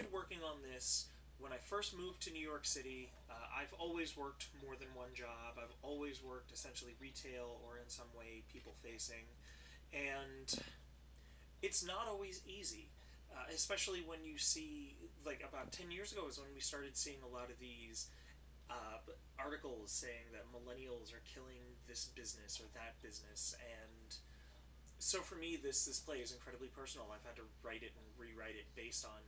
Started working on this when I first moved to New York City. Uh, I've always worked more than one job. I've always worked essentially retail or in some way people facing. And it's not always easy, uh, especially when you see, like, about 10 years ago is when we started seeing a lot of these uh, articles saying that millennials are killing this business or that business. And so for me, this, this play is incredibly personal. I've had to write it and rewrite it based on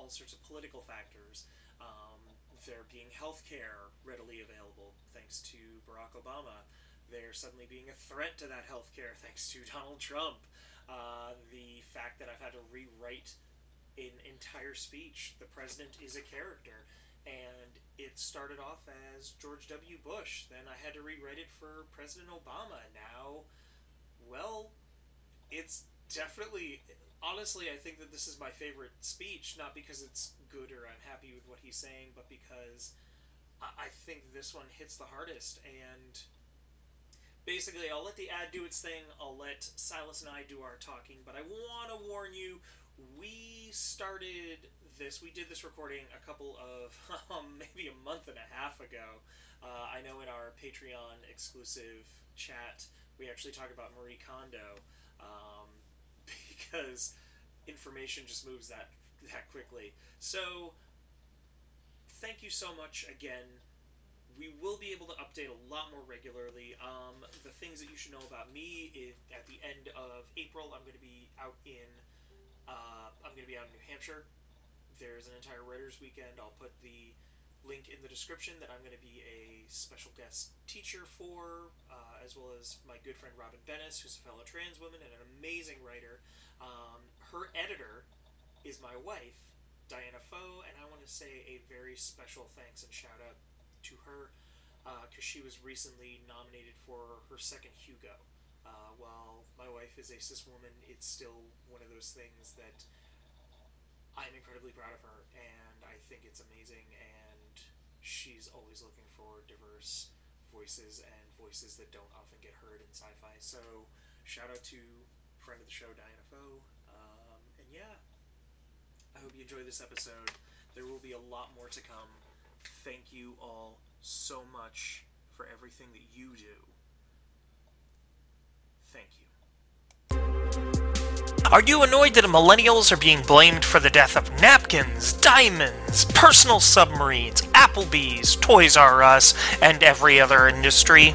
all sorts of political factors. Um, there being health care readily available thanks to Barack Obama. There suddenly being a threat to that health care thanks to Donald Trump. Uh, the fact that I've had to rewrite an entire speech. The president is a character. And it started off as George W. Bush. Then I had to rewrite it for President Obama. Now, well, it's definitely honestly i think that this is my favorite speech not because it's good or i'm happy with what he's saying but because i, I think this one hits the hardest. And basically i'll let the ad do its thing. I'll let silas and i do our talking. But i want to warn you we started this we did this recording a couple of um, maybe a month and a half ago. Uh, i know in our patreon exclusive chat we actually talk about marie kondo. Um, because information just moves that that quickly. So thank you so much again. We will be able to update a lot more regularly. Um, the things that you should know about me is at the end of April, I'm going to be out in uh, I'm going to be out in New Hampshire. There's an entire writers' weekend. I'll put the link in the description that I'm going to be a special guest teacher for, uh, as well as my good friend Robin Bennis, who's a fellow trans woman and an amazing writer. Um, her editor is my wife, Diana Pho, and I want to say a very special thanks and shout out to her because uh, she was recently nominated for her second Hugo. Uh, while my wife is a cis woman, it's still one of those things that I'm incredibly proud of her, and I think it's amazing. And she's always looking for diverse voices and voices that don't often get heard in sci-fi. So, shout out to friend of the show, Diana Pho. Um, and yeah, I hope you enjoy this episode. There will be a lot more to come. Thank you all so much for everything that you do. Thank you. Are you annoyed that millennials are being blamed for the death of napkins, diamonds, personal submarines, Applebee's, Toys R Us, and every other industry?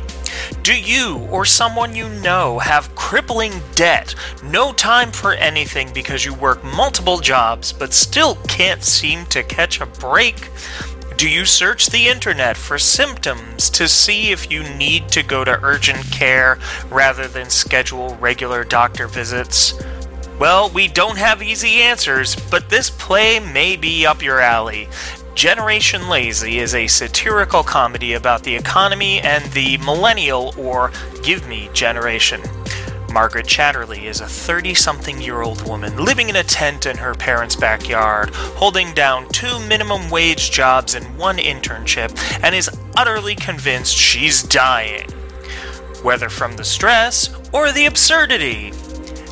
Do you or someone you know have crippling debt, no time for anything because you work multiple jobs but still can't seem to catch a break? Do you search the internet for symptoms to see if you need to go to urgent care rather than schedule regular doctor visits? Well, we don't have easy answers, but this play may be up your alley. Generation Lazy is a satirical comedy about the economy and the millennial or give me generation. Margaret Chatterley is a 30 something year old woman living in a tent in her parents' backyard, holding down two minimum wage jobs and one internship, and is utterly convinced she's dying. Whether from the stress or the absurdity.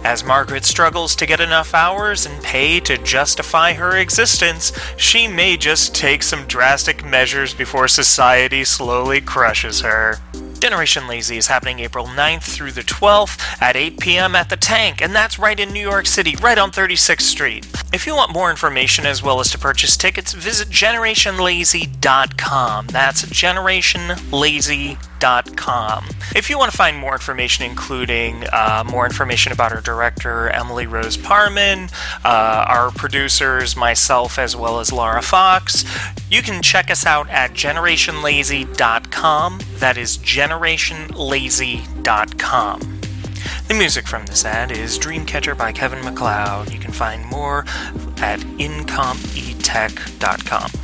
As Margaret struggles to get enough hours and pay to justify her existence, she may just take some drastic measures before society slowly crushes her. Generation Lazy is happening April 9th through the 12th at 8 p.m. at the Tank, and that's right in New York City, right on 36th Street. If you want more information as well as to purchase tickets, visit generationlazy.com. That's generationlazy.com. If you want to find more information, including uh, more information about our director, Emily Rose Parman, uh, our producers, myself, as well as Laura Fox, you can check us out at generationlazy.com. That is generationlazy.com. The music from this ad is Dreamcatcher by Kevin MacLeod. You can find more at incompetech.com.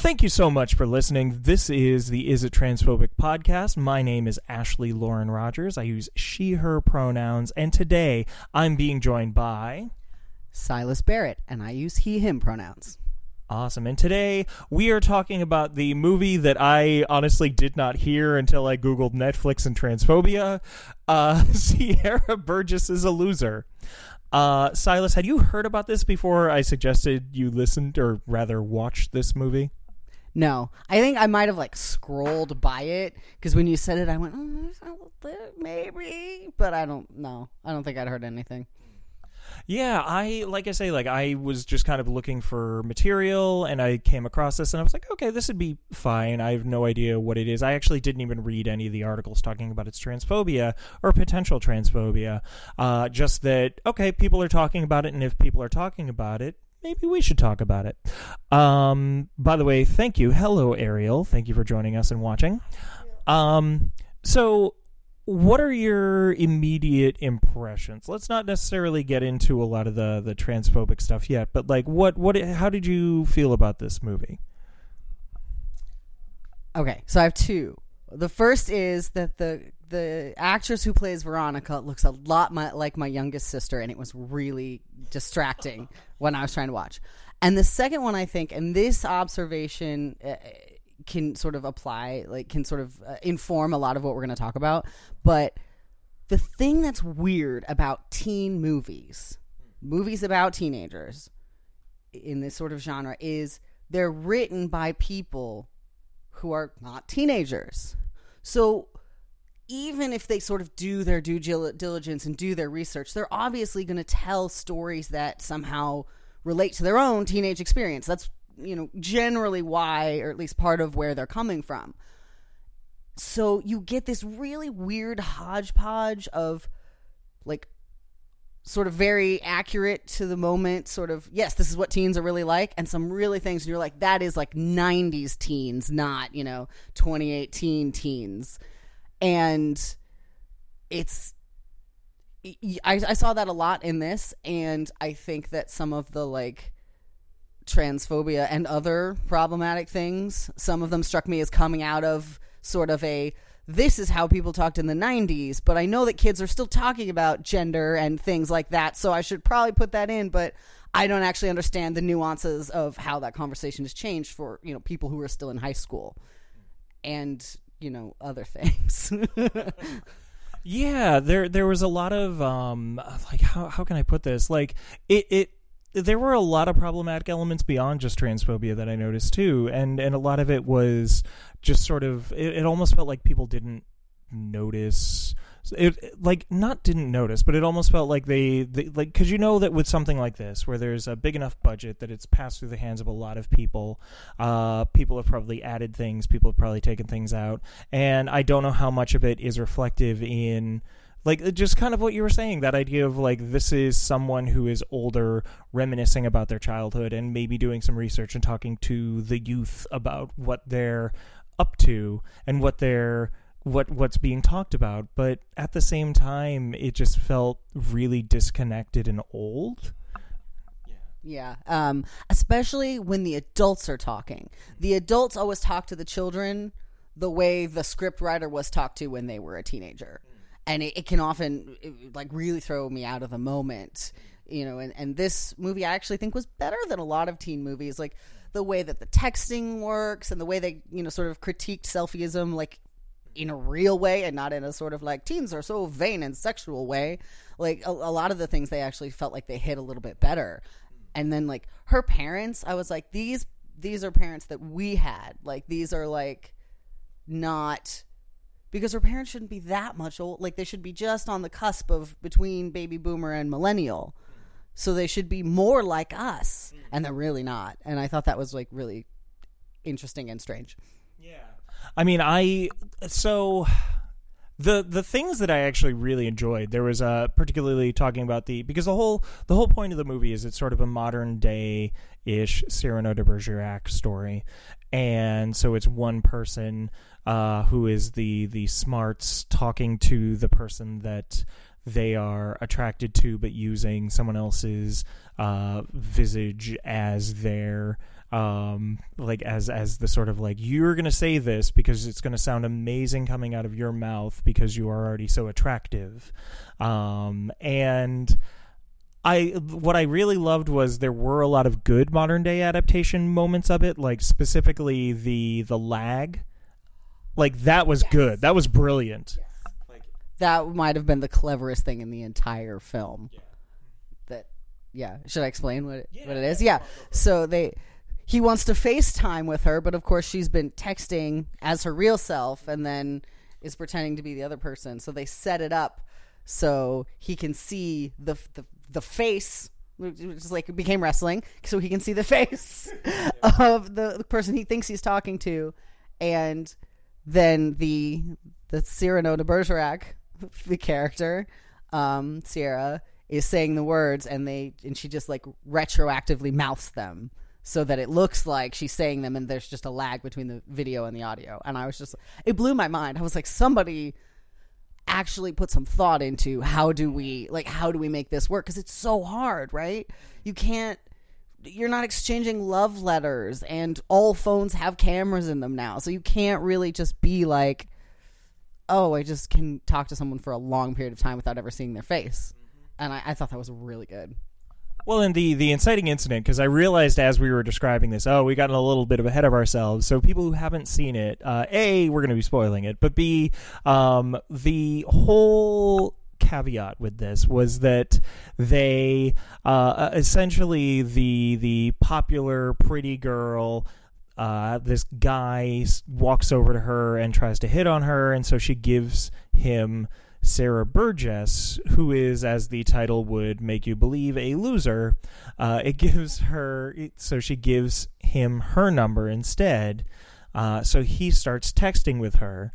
Thank you so much for listening. This is the Is It Transphobic podcast. My name is Ashley Lauren Rogers. I use she, her pronouns, and today I'm being joined by. Silas Barrett, and I use he, him pronouns. Awesome. And today we are talking about the movie that I honestly did not hear until I Googled Netflix and transphobia. Uh, Sierra Burgess is a loser. Uh, Silas, had you heard about this before I suggested you listened or rather watched this movie? No, I think I might have like scrolled by it because when you said it, I went, oh, maybe, but I don't know. I don't think I'd heard anything. Yeah, I like I say, like I was just kind of looking for material, and I came across this, and I was like, okay, this would be fine. I have no idea what it is. I actually didn't even read any of the articles talking about its transphobia or potential transphobia. Uh, just that, okay, people are talking about it, and if people are talking about it, maybe we should talk about it. Um, by the way, thank you. Hello, Ariel. Thank you for joining us and watching. Um, so what are your immediate impressions? Let's not necessarily get into a lot of the the transphobic stuff yet, but like what what how did you feel about this movie? Okay, so I have two. The first is that the the actress who plays Veronica looks a lot my, like my youngest sister, and it was really distracting when I was trying to watch. And the second one, I think, and this observation uh, can sort of apply, like, can sort of uh, inform a lot of what we're going to talk about. But the thing that's weird about teen movies, movies about teenagers in this sort of genre, is they're written by people who are not teenagers. So even if they sort of do their due diligence and do their research, they're obviously going to tell stories that somehow relate to their own teenage experience. That's, you know, generally why, or at least part of where they're coming from. So you get this really weird hodgepodge of like sort of very accurate to the moment sort of yes this is what teens are really like and some really things and you're like that is like 90s teens not you know 2018 teens and it's I, I saw that a lot in this and i think that some of the like transphobia and other problematic things some of them struck me as coming out of sort of a this is how people talked in the 90s but i know that kids are still talking about gender and things like that so i should probably put that in but i don't actually understand the nuances of how that conversation has changed for you know people who are still in high school. And you know other things. yeah, there there was a lot of um like how how can I put this? Like it it there were a lot of problematic elements beyond just transphobia that I noticed too, and and a lot of it was just sort of it, it almost felt like people didn't notice it like not didn't notice, but it almost felt like they, they like because you know that with something like this, where there's a big enough budget that it's passed through the hands of a lot of people, uh, people have probably added things, people have probably taken things out, and I don't know how much of it is reflective in like just kind of what you were saying that idea of like this is someone who is older reminiscing about their childhood and maybe doing some research and talking to the youth about what they're up to and what they're what what's being talked about, but at the same time, it just felt really disconnected and old. Yeah, um, especially when the adults are talking. The adults always talk to the children the way the script writer was talked to when they were a teenager, and it, it can often it, like really throw me out of the moment. You know, and, and this movie I actually think was better than a lot of teen movies. Like the way that the texting works and the way they you know sort of critiqued selfieism like in a real way and not in a sort of like teens are so vain and sexual way. Like a, a, lot of the things they actually felt like they hit a little bit better. And then like her parents, I was like these these are parents that we had. Like these are like not because her parents shouldn't be that much old. Like they should be just on the cusp of between baby boomer and millennial. so they should be more like us, and they're really not. And I thought that was like really interesting and strange. I mean, I so the the things that I actually really enjoyed. There was uh, particularly talking about the because the whole the whole point of the movie is it's sort of a modern day ish Cyrano de Bergerac story, and so it's one person uh, who is the the smarts talking to the person that they are attracted to, but using someone else's uh, visage as their um like as as the sort of like you're going to say this because it's going to sound amazing coming out of your mouth because you are already so attractive. Um and I what I really loved was there were a lot of good modern day adaptation moments of it like specifically the the lag. Like that was good. That was brilliant. Like That might have been the cleverest thing in the entire film. That yeah. Should I explain what it, what it is? Yeah. So they he wants to FaceTime with her, but of course she's been texting as her real self and then is pretending to be the other person. So they set it up so he can see the the, the face. Which is like it became wrestling so he can see the face of the, the person he thinks he's talking to. And then the the Cyrano de Bergerac the character um Sierra is saying the words and they and she just like retroactively mouths them so that it looks like she's saying them and there's just a lag between the video and the audio. And I was just it blew my mind. I was like somebody actually put some thought into how do we like how do we make this work? Because it's so hard right? You can't you're not exchanging love letters and all phones have cameras in them now. So you can't really just be like oh i just can talk to someone for a long period of time without ever seeing their face. And i, I thought that was really good Well, and the the inciting incident because I realized as we were describing this, oh, we got a little bit of ahead of ourselves. So people who haven't seen it, uh, a, we're going to be spoiling it, but b, um, the whole caveat with this was that they uh, essentially the the popular pretty girl uh, this guy walks over to her and tries to hit on her, and so she gives him Sierra Burgess, who is, as the title would make you believe, a loser. Uh, it gives her, so she gives him her number instead. Uh, so he starts texting with her,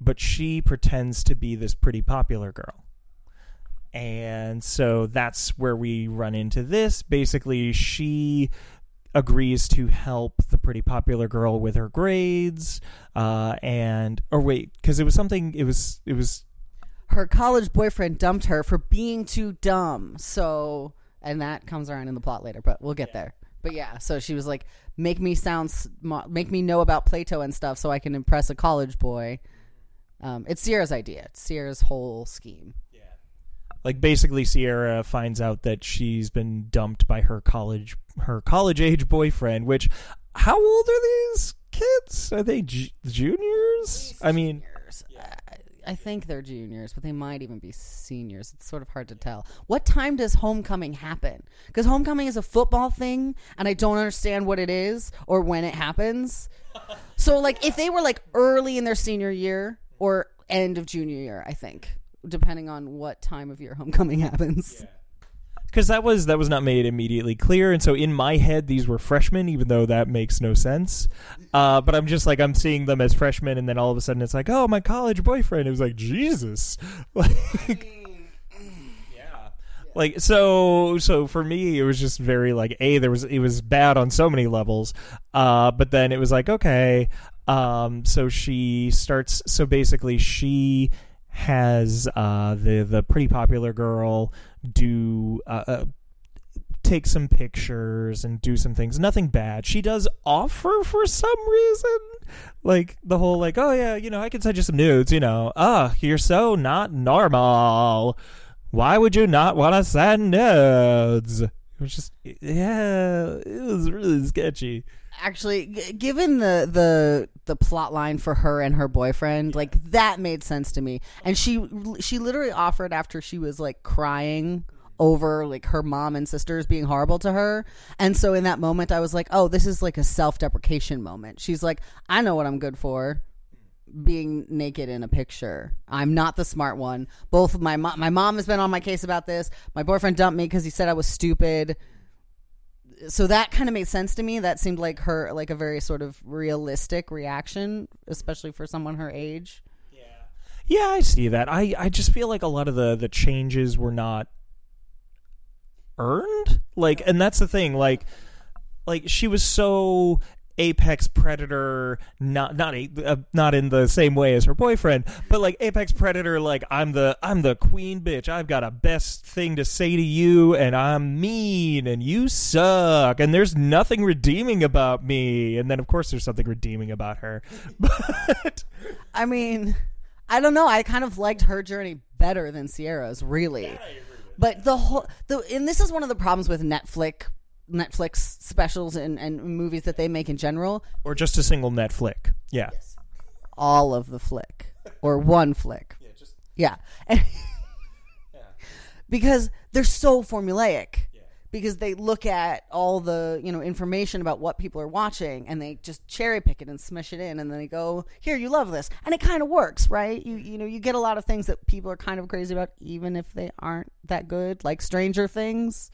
but she pretends to be this pretty popular girl. And so that's where we run into this. Basically, she agrees to help the pretty popular girl with her grades uh and or wait because it was something it was it was her college boyfriend dumped her for being too dumb. So and that comes around in the plot later but we'll get there. But yeah so she was like make me sound make me know about plato and stuff so i can impress a college boy. Um, it's sierra's idea. It's sierra's whole scheme. Yeah. like basically Sierra finds out that she's been dumped by her college her college age boyfriend which how old are these kids? Are they ju- juniors? I mean Juniors. I, think they're juniors, but they might even be seniors. It's sort of hard to tell. What time does homecoming happen? Because homecoming is a football thing, and I don't understand what it is or when it happens. So, like, if they were like early in their senior year or end of junior year, I think, depending on what time of year homecoming happens. Because that was that was not made immediately clear and so in my head these were freshmen even though that makes no sense. Uh, but i'm just like i'm seeing them as freshmen and then all of a sudden it's like oh my college boyfriend. It was like jesus. Like yeah. like so so for me it was just very like a there was it was bad on so many levels uh but then it was like okay um so she starts so basically she has uh the the pretty popular girl do uh, uh take some pictures and do some things. Nothing bad. She does offer for some reason like the whole like oh yeah you know i can send you some nudes you know. Ah you're so not normal. Why would you not want to send nudes? It was just yeah it was really sketchy. Actually, g- given the the the plot line for her and her boyfriend, like that made sense to me. And she she literally offered after she was like crying over like her mom and sisters being horrible to her. And so in that moment I was like, "Oh, this is like a self-deprecation moment." She's like, "I know what I'm good for. being naked in a picture. I'm not the smart one. Both of my mo- my mom has been on my case about this. My boyfriend dumped me because he said I was stupid. So that kind of made sense to me. That seemed like her like a very sort of realistic reaction, especially for someone her age. Yeah, yeah, I see that. I, I just feel like a lot of the, the changes were not earned. Like, and that's the thing. Like, like she was so apex predator, not not a, uh, not in the same way as her boyfriend, but like apex predator. Like I'm the I'm the queen bitch. I've got a best thing to say to you, and I'm mean, and you suck, and there's nothing redeeming about me. And then of course there's something redeeming about her, but. I mean, I don't know. I kind of liked her journey better than Sierra's, really. But the whole the and this is one of the problems with Netflix Netflix specials and, and movies that they make in general. or just a single net flick. Yeah. All of the flick or one flick. Yeah, just And- because they're so formulaic. Yeah. Because they look at all the you know information about what people are watching and they just cherry pick it and smush it in and then they go here you love this and it kind of works right you you know you get a lot of things that people are kind of crazy about even if they aren't that good like Stranger Things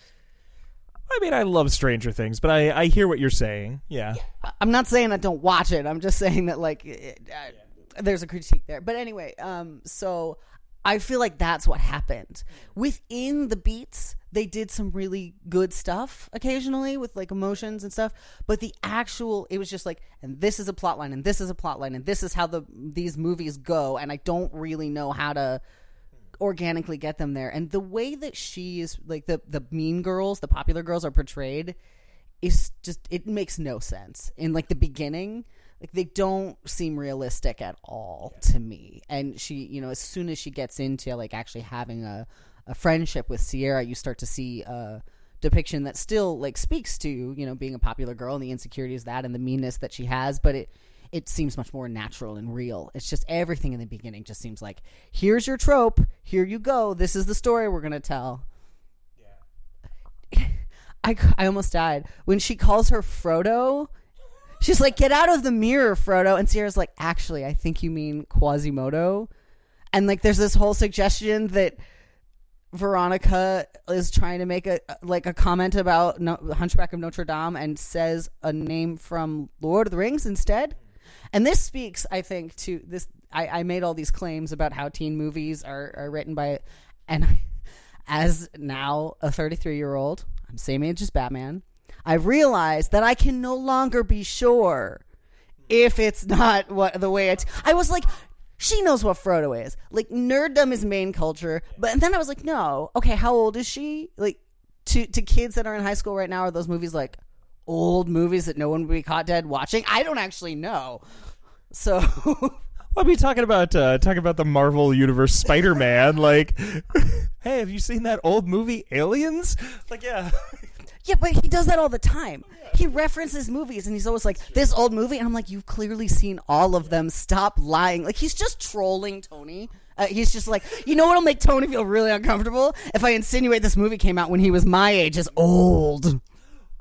I mean, I love Stranger Things, but I, I hear what you're saying. Yeah. I'm not saying I don't watch it. I'm just saying that like it, uh, there's a critique there. But anyway, um, so I feel like that's what happened within the beats. They did some really good stuff occasionally with like emotions and stuff, but the actual it was just like, and this is a plot line, and this is a plot line, and this is how the these movies go, and I don't really know how to organically get them there. And the way that she is like the the mean girls, the popular girls are portrayed is just it makes no sense. In like the beginning, like they don't seem realistic at all to me. And she, you know, as soon as she gets into like actually having a a friendship with Sierra, you start to see a depiction that still like speaks to, you know, being a popular girl and the insecurities that and the meanness that she has, but it it seems much more natural and real. It's just everything in the beginning just seems like here's your trope, here you go, this is the story we're gonna tell. Yeah. I, I almost died when she calls her Frodo. She's like, "Get out of the mirror, Frodo," and Sierra's like, "Actually, I think you mean Quasimodo." And like, there's this whole suggestion that Veronica is trying to make a like a comment about no, Hunchback of Notre Dame and says a name from Lord of the Rings instead. And this speaks, I think, to this. I, I made all these claims about how teen movies are, are written by, and as now a 33 year old, I'm same age as Batman. I've realized that I can no longer be sure if it's not what the way it's. I was like, she knows what Frodo is. Like nerddom is main culture, but then I was like, no, okay, how old is she? Like to to kids that are in high school right now, are those movies like old movies that no one would be caught dead watching? I don't actually know. So I'll be talking about uh, talking about the Marvel Universe Spider Man. like, hey, have you seen that old movie Aliens? Like, yeah. Yeah, but he does that all the time. He references movies and he's always like, this old movie. And I'm like, you've clearly seen all of them. Stop lying. Like, he's just trolling Tony. Uh, he's just like, you know what'll make Tony feel really uncomfortable? If I insinuate this movie came out when he was my age, as old.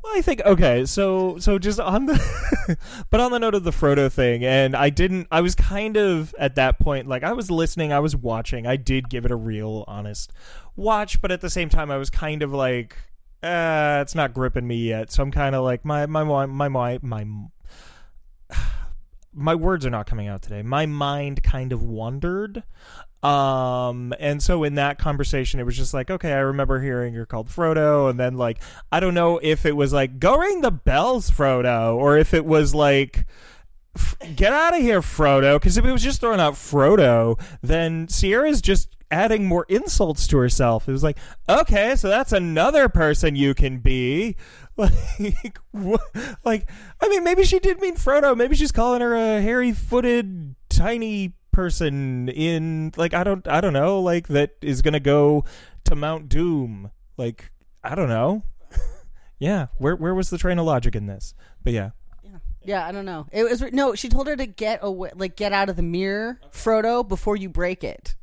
Well, I think okay, so so just on the but on the note of the Frodo thing, and I didn't. I was kind of at that point, like I was listening, I was watching. I did give it a real, honest watch, but at the same time, I was kind of like, uh, it's not gripping me yet. So I'm kind of like my my my my my my. My words are not coming out today. My mind kind of wandered. Um, and so in that conversation, it was just like, okay, I remember hearing you're called Frodo, and then like, I don't know if it was like, go ring the bells, Frodo, or if it was like, "F- get out of here, Frodo. Because if it was just throwing out Frodo, then Sierra's just adding more insults to herself. It was like, okay, so that's another person you can be. Like, what? like, I mean, maybe she did mean Frodo. Maybe she's calling her a hairy-footed, tiny person in like I don't I don't know like that is gonna go to Mount Doom like I don't know yeah where where was the train of logic in this but yeah Yeah, yeah I don't know. It was no. She told her to get away, like get out of the mirror, Frodo, before you break it.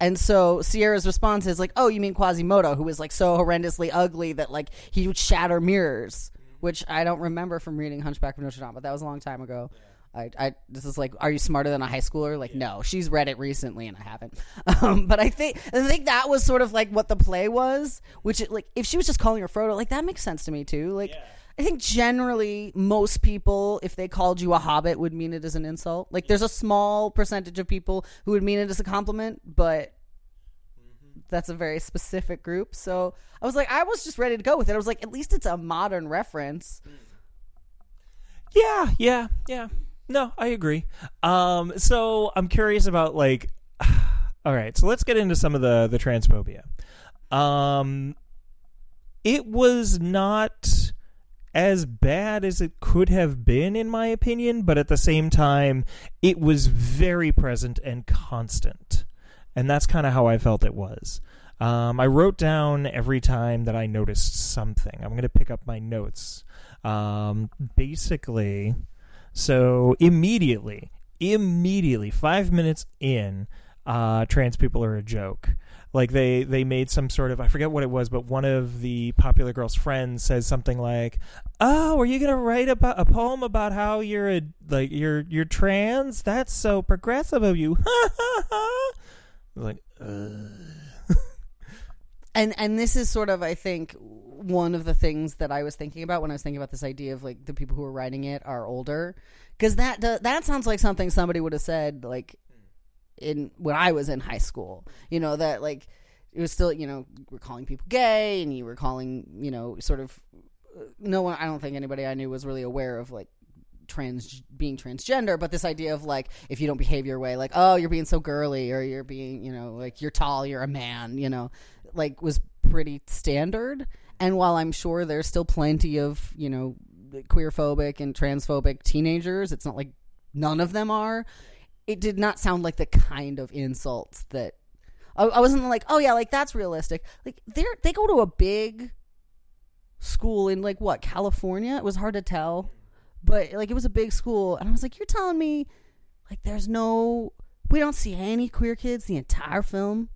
And so Sierra's response is like, "Oh, you mean Quasimodo, who was like so horrendously ugly that like he would shatter mirrors." Mm-hmm. Which I don't remember from reading Hunchback of Notre Dame, but that was a long time ago. I, I this is like, are you smarter than a high schooler? Like, no, she's read it recently and I haven't. Um, but I think I think that was sort of like what the play was, which it, like if she was just calling her Frodo, like that makes sense to me too. Like, I think generally most people, if they called you a hobbit, would mean it as an insult. Like, there's a small percentage of people who would mean it as a compliment, but that's a very specific group. So I was like, I was just ready to go with it. I was like, at least it's a modern reference. Yeah, yeah, yeah. No, I agree. Um, so I'm curious about like, all right. So let's get into some of the the transphobia. Um, it was not as bad as it could have been, in my opinion, but at the same time, it was very present and constant, and that's kind of how I felt it was. Um, I wrote down every time that I noticed something. I'm going to pick up my notes. Um, basically, so immediately, immediately, five minutes in, uh, trans people are a joke. Like they they made some sort of I forget what it was, but one of the popular girl's friends says something like, "Oh, are you gonna write about a poem about how you're a like you're you're trans? That's so progressive of you." like, uh. and and this is sort of i think one of the things that i was thinking about when i was thinking about this idea of like the people who are writing it are older because that do, that sounds like something somebody would have said like in when i was in high school. You know that like it was still you know we're calling people gay and you were calling you know sort of no one i don't think anybody i knew was really aware of like trans being transgender but this idea of like if you don't behave your way like oh you're being so girly or you're being you know like you're tall you're a man you know like was pretty standard and while i'm sure there's still plenty of you know queerphobic and transphobic teenagers it's not like none of them are it did not sound like the kind of insults that I, I wasn't like oh yeah like that's realistic. Like they're they go to a big school in like what California? It was hard to tell. But like it was a big school and I was like you're telling me like there's no we don't see any queer kids the entire film?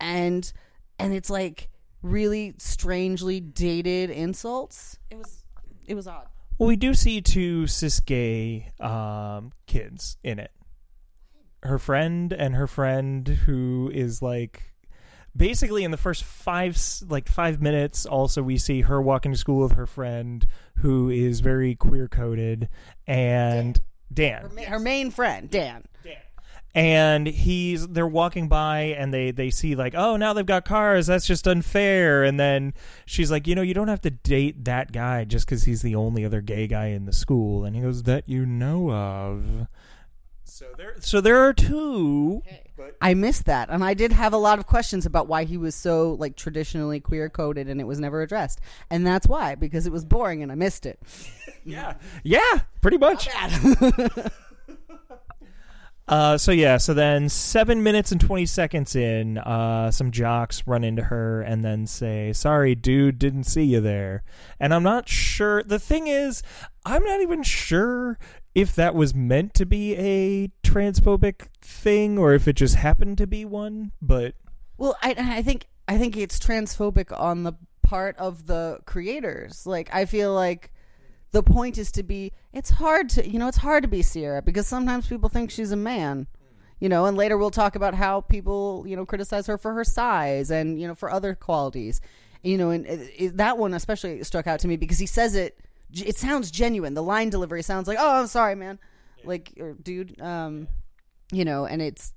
And and it's like really strangely dated insults it was it was odd Well, we do see two cis gay um, kids in it. Her friend and her friend who is like basically in the first five s- like five minutes. Also, we see her walking to school with her friend who is very queer coded and Dan. her, ma- her main friend dan Dan and he's they're walking by and they they see like oh now they've got cars. That's just unfair. And then she's like you know you don't have to date that guy just because he's the only other gay guy in the school. And he goes that you know of. So there so there are two. I missed that, and I did have a lot of questions about why he was so like traditionally queer coded, and it was never addressed, and that's why because it was boring and I missed it. yeah. Yeah pretty much Uh, so yeah, so then seven minutes and twenty seconds in, uh, some jocks run into her and then say, "Sorry, dude, didn't see you there." And I'm not sure. The thing is, I'm not even sure if that was meant to be a transphobic thing or if it just happened to be one. But Well, I I think I think it's transphobic on the part of the creators. Like I feel like the point is to be it's hard to you know it's hard to be Sierra because sometimes people think she's a man. You know, and later we'll talk about how people, you know, criticize her for her size and, you know, for other qualities. You know, and it, it, that one especially struck out to me because he says it it sounds genuine. The line delivery sounds like, "Oh, I'm sorry, man." Like, or, dude, um, you know, and it's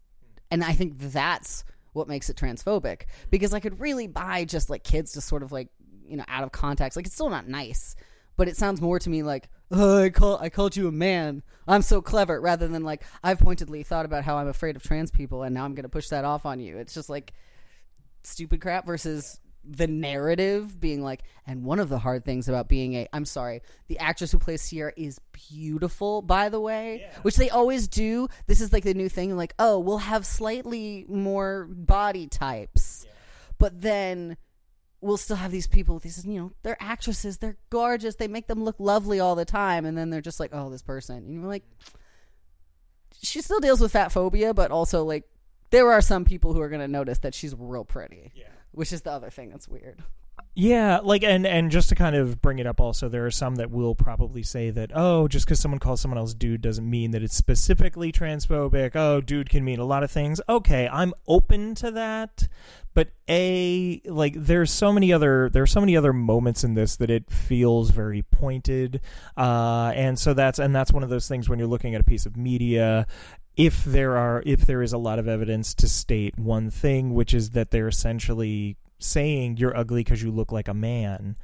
and I think that's what makes it transphobic mm. because I could really buy just like kids just sort of like you know out of context. Like it's still not nice, but it sounds more to me like oh, I call I called you a man. I'm so clever, rather than like I've pointedly thought about how I'm afraid of trans people and now I'm going to push that off on you. It's just like stupid crap versus the narrative being like and one of the hard things about being a I'm sorry the actress who plays Sierra is beautiful by the way which they always do this is like the new thing like oh we'll have slightly more body types but then we'll still have these people with these you know they're actresses they're gorgeous they make them look lovely all the time and then they're just like oh this person. And you're like she still deals with fat phobia but also like there are some people who are going to notice that she's real pretty yeah. which is the other thing that's weird Yeah, like and and just to kind of bring it up also there are some that will probably say that oh just cuz someone calls someone else dude doesn't mean that it's specifically transphobic. Oh, dude can mean a lot of things. Okay, I'm open to that. But a like there's so many other there's so many other moments in this that it feels very pointed. Uh and so that's and that's one of those things when you're looking at a piece of media if there are if there is a lot of evidence to state one thing which is that they're essentially saying you're ugly because you look like a man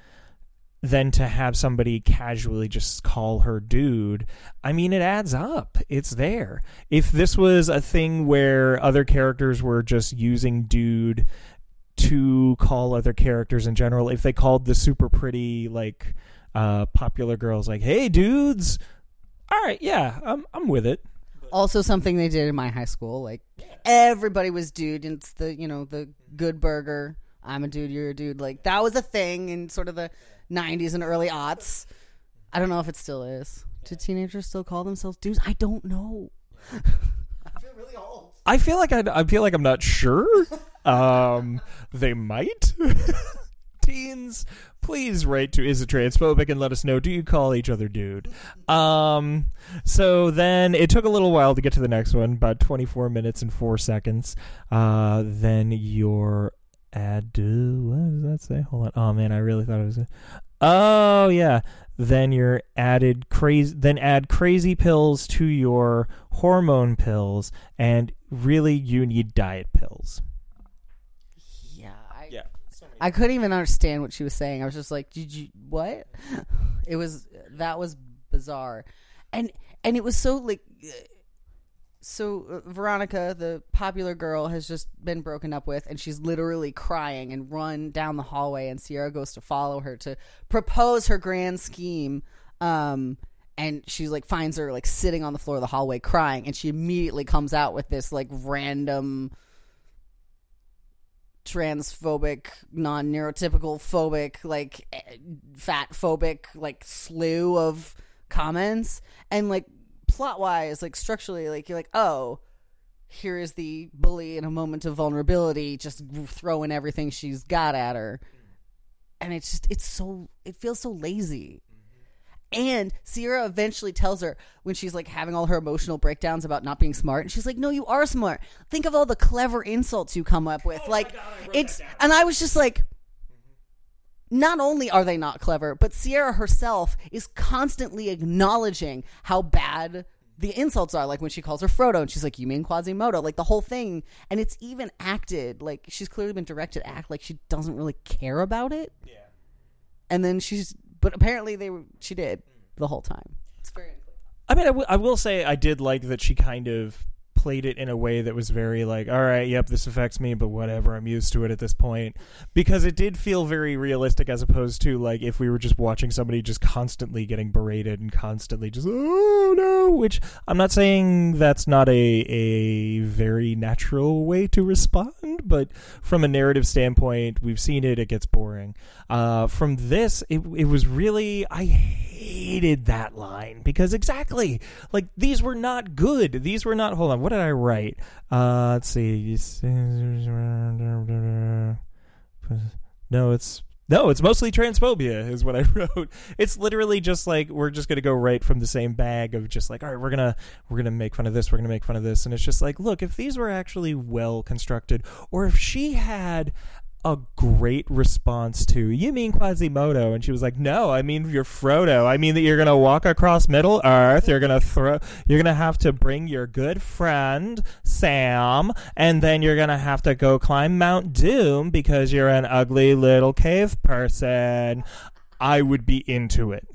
than to have somebody casually just call her dude. I mean, it adds up. It's there. If this was a thing where other characters were just using dude to call other characters in general, if they called the super pretty, like, uh, popular girls, like, hey, dudes, all right, yeah, I'm, I'm with it. Also, something they did in my high school, like everybody was dude. And it's the you know the good burger. I'm a dude. You're a dude. Like that was a thing in sort of the '90s and early aughts. I don't know if it still is. Do teenagers still call themselves dudes? I don't know. I feel really old. I feel like I, I feel like I'm not sure. Um, they might. Teens, please write to is it transphobic and let us know. Do you call each other dude? Um, so then it took a little while to get to the next one, about 24 minutes and four seconds. Uh, then your ad do what does that say? Hold on. Oh man, I really thought it was. Oh yeah. Then you're added crazy. Then add crazy pills to your hormone pills, and really you need diet pills. Yeah, I, Yeah. I couldn't even understand what she was saying. I was just like, "Did you what?" It was that was bizarre, and and it was so like, uh, so uh, Veronica, the popular girl, has just been broken up with, and she's literally crying and run down the hallway, and Sierra goes to follow her to propose her grand scheme. Um, and she like finds her like sitting on the floor of the hallway crying, and she immediately comes out with this like random transphobic, non neurotypical phobic, like eh, fat phobic, like slew of comments. And like plot wise, like structurally, like you're like, oh, here is the bully in a moment of vulnerability, just throwing everything she's got at her. And it's just, it's so, it feels so lazy. And Sierra eventually tells her when she's like having all her emotional breakdowns about not being smart, and she's like, "No, you are smart. Think of all the clever insults you come up with. like, it's." And I was just like, not only are they not clever, but Sierra herself is constantly acknowledging how bad the insults are. Like when she calls her Frodo, and she's like, "You mean Quasimodo?" Like the whole thing, and it's even acted like she's clearly been directed to act like she doesn't really care about it. Yeah. And then she's, but apparently they were, she did the whole time. It's very unclear. I mean, I, w- I will say I did like that she kind of played it in a way that was very like, all right, yep, this affects me, but whatever, I'm used to it at this point. Because it did feel very realistic as opposed to like if we were just watching somebody just constantly getting berated and constantly just, oh no, which I'm not saying that's not a, a very natural way to respond, but from a narrative standpoint, we've seen it, it gets boring. Uh, from this, it, it was really, I hated that line because exactly like these were not good. These were not. Hold on, what did I write? Uh, let's see. No, it's no, it's mostly transphobia is what I wrote. It's literally just like we're just gonna go right from the same bag of just like, all right, we're gonna we're gonna make fun of this, we're gonna make fun of this, and it's just like, look, if these were actually well constructed, or if she had a great response to you mean Quasimodo and she was like no I mean you're Frodo I mean that you're gonna walk across Middle Earth you're gonna throw you're gonna have to bring your good friend Sam and then you're gonna have to go climb Mount Doom because you're an ugly little cave person I would be into it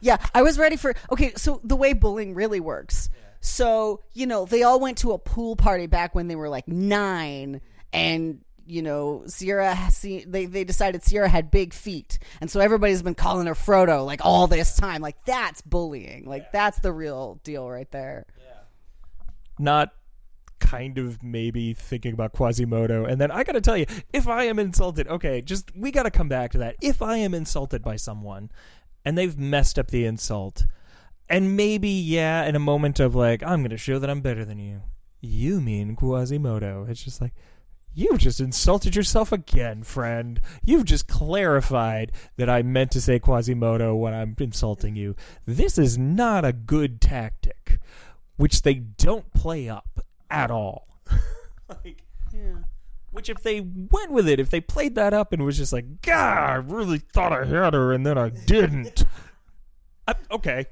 Yeah, I was ready for. Okay, so the way bullying really works. So, you know, they all went to a pool party back when they were like nine, and, you know, Sierra, they, they decided Sierra had big feet. And so everybody's been calling her Frodo like all this time. Like, that's bullying. Like, that's the real deal right there. Yeah. not kind of maybe thinking about Quasimodo. And then I got to tell you, if I am insulted, okay, just we got to come back to that. If I am insulted by someone and they've messed up the insult, and maybe, yeah, in a moment of like, I'm going to show that I'm better than you. You mean Quasimodo. It's just like, You've just insulted yourself again, friend. You've just clarified that I meant to say Quasimodo when I'm insulting you. This is not a good tactic, which they don't play up at all. like, yeah. Which, if they went with it, if they played that up and was just like, God, I really thought I had her and then I didn't. I, okay.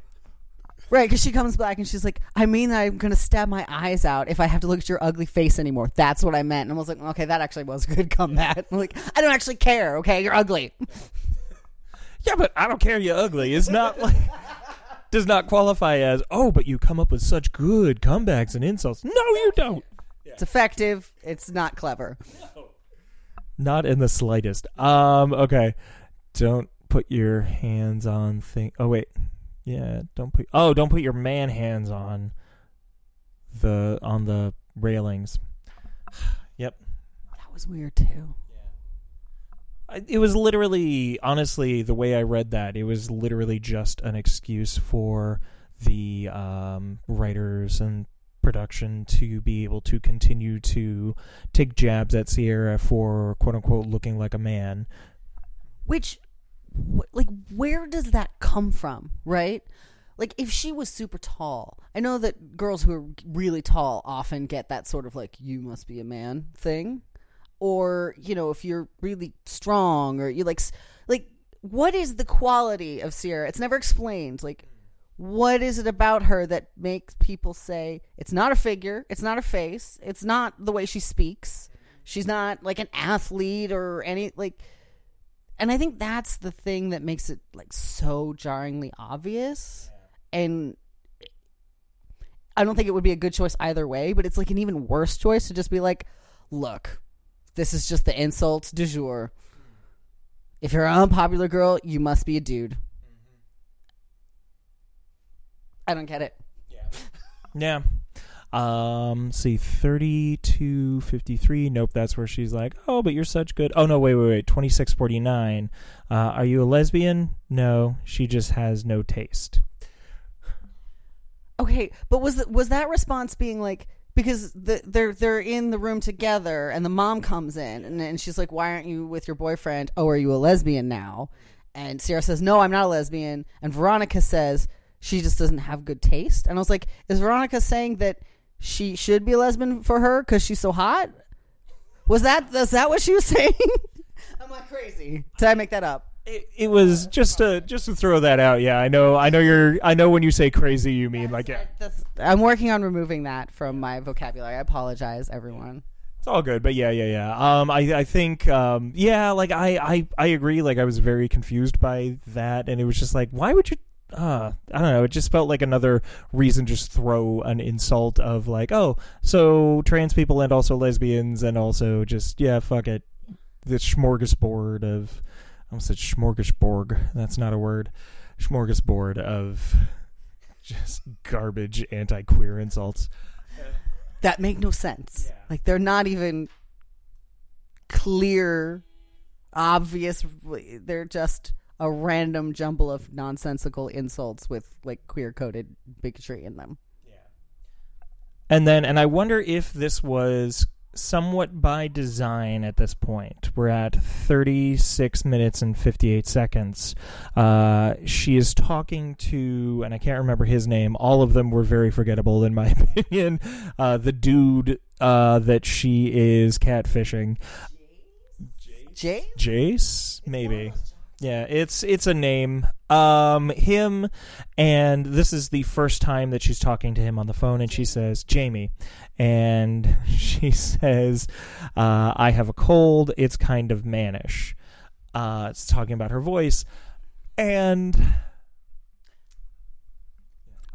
Right, because she comes back and she's like, I mean that I'm going to stab my eyes out if I have to look at your ugly face anymore. That's what I meant. And I was like, okay, that actually was a good comeback. I'm like, I don't actually care, okay? You're ugly. Yeah, but I don't care you're ugly. It's not like does not qualify as oh, but you come up with such good comebacks and insults. No, you don't. It's effective. It's not clever. No. Not in the slightest. Um, okay. Don't put your hands on thing. Oh wait. Yeah, don't put Oh, don't put your man hands on the on the railings. yep. That was weird too. I- It was literally, honestly, the way I read that, it was literally just an excuse for the um, writers and production to be able to continue to take jabs at Sierra for quote unquote looking like a man. Which, wh- like, where does that come from, right? Like, if she was super tall, I know that girls who are really tall often get that sort of like, you must be a man thing. Or, you know, if you're really strong or you like, like, what is the quality of Sierra? It's never explained. Like, what is it about her that makes people say it's not a figure, it's not a face, it's not the way she speaks, she's not like an athlete or any, like, and I think that's the thing that makes it like so jarringly obvious. And I don't think it would be a good choice either way, but it's like an even worse choice to just be like, look, this is just the insult du jour. If you're an unpopular girl, you must be a dude. Mm-hmm. I don't get it. Yeah. Um, see, 32 53. Nope, that's where she's like, oh, but you're such good. Oh, no, wait, wait, wait. 26 49. Uh, are you a lesbian? No, she just has no taste. Okay, but was the, was that response being like because the, they're they're in the room together and the mom comes in and, and she's like, "Why aren't you with your boyfriend? Oh, are you a lesbian now?" And Sierra says, "No, I'm not a lesbian." And Veronica says she just doesn't have good taste. And I was like, "Is Veronica saying that she should be a lesbian for her because she's so hot?" Was that is that what she was saying? I'm like crazy. Did I make that up? It, it was just to just to throw that out. Yeah, I know. I know you're. I know when you say crazy, you mean like yeah. That's, I'm working on removing that from my vocabulary. I apologize, everyone. It's all good, but yeah, yeah, yeah. Um, I, I think, um, yeah, like I, I, I agree. Like I was very confused by that, and it was just like, why would you? Uh, I don't know. It just felt like another reason just throw an insult of like, oh, so trans people and also lesbians and also just yeah, fuck it, the smorgasbord of, I almost said smorgasbord. That's not a word. Smorgasbord of just garbage anti-queer insults. that make no sense. Like they're not even clear, obvious. They're just a random jumble of nonsensical insults with like queer coded bigotry in them. Yeah. And then, and I wonder if this was somewhat by design at this point. We're at 36 minutes and 58 seconds. Uh, she is talking to, and I can't remember his name. All of them were very forgettable, in my opinion. Uh, the dude uh, that she is catfishing. Jay? Jace, maybe. Yeah, it's it's a name. Um, him, and this is the first time that she's talking to him on the phone, and she says Jamie, and she says, uh, "I have a cold. It's kind of mannish." Uh, it's talking about her voice, and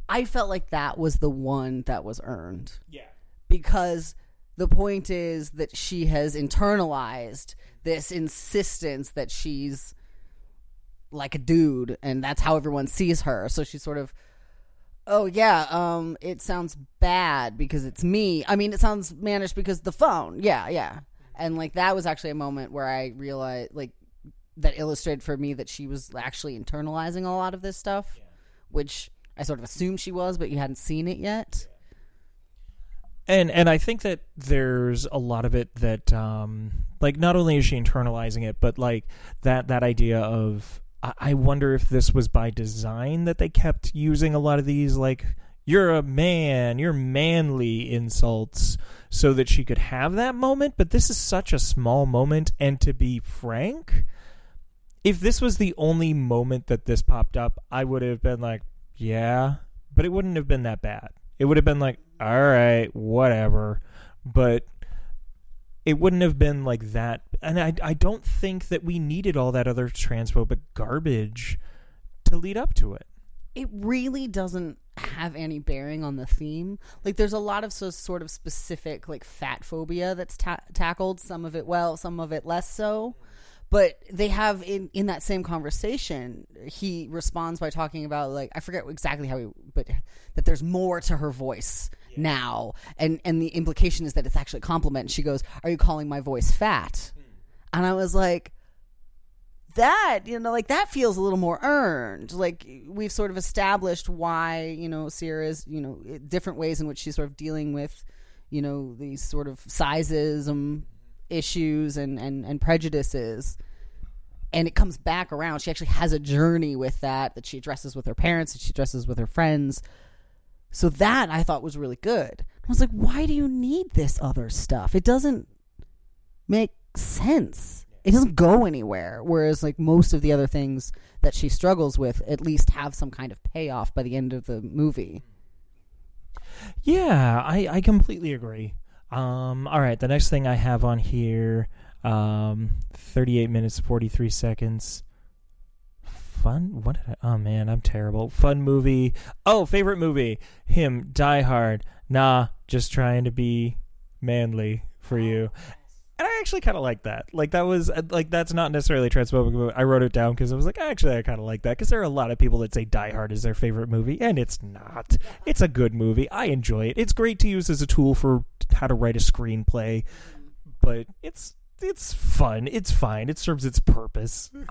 I felt like that was the one that was earned. yeah, because the point is that she has internalized this insistence that she's like a dude and that's how everyone sees her. So she's sort of oh yeah um it sounds bad because it's me. I mean it sounds mannish because the phone. Yeah yeah. And like that was actually a moment where i realized like that illustrated for me that she was actually internalizing a lot of this stuff which i sort of assumed she was but you hadn't seen it yet. And and I think that there's a lot of it that um like not only is she internalizing it, but like that that idea of I, wonder if this was by design that they kept using a lot of these like you're a man, you're manly insults so that she could have that moment, but this is such a small moment and to be frank, if this was the only moment that this popped up, I would have been like, yeah, but it wouldn't have been that bad. It would have been like, all right, whatever. But it wouldn't have been like that. And I, I don't think that we needed all that other transphobic garbage to lead up to it. it really doesn't have any bearing on the theme. Like, there's a lot of so, sort of specific, like, fat phobia that's ta- tackled. Some of it well, some of it less so. But they have in in that same conversation, he responds by talking about like I forget exactly how he, but that there's more to her voice now, and and the implication is that it's actually a compliment. And she goes, "Are you calling my voice fat?" And I was like, that you know like that feels a little more earned like we've sort of established why you know sierra's you know different ways in which she's sort of dealing with you know these sort of sizes um, issues and, and and prejudices and it comes back around she actually has a journey with that that she addresses with her parents and she addresses with her friends so that i thought was really good i was like why do you need this other stuff it doesn't make sense. It doesn't go anywhere. Whereas, like most of the other things that she struggles with, at least have some kind of payoff by the end of the movie. Yeah, I, I completely agree. Um, all right, the next thing I have on here, um, 38 minutes 43 seconds. Fun? What did I? Oh man, I'm terrible. Fun movie. Oh, favorite movie. Him, Die Hard. Nah, just trying to be manly for you. And I actually kind of like that. Like that was uh, like that's not necessarily transphobic, but I wrote it down because I was like, actually, I kind of like that because there are a lot of people that say Die Hard is their favorite movie, and it's not. It's a good movie. I enjoy it. It's great to use as a tool for how to write a screenplay, but it's it's fun. It's fine. It serves its purpose.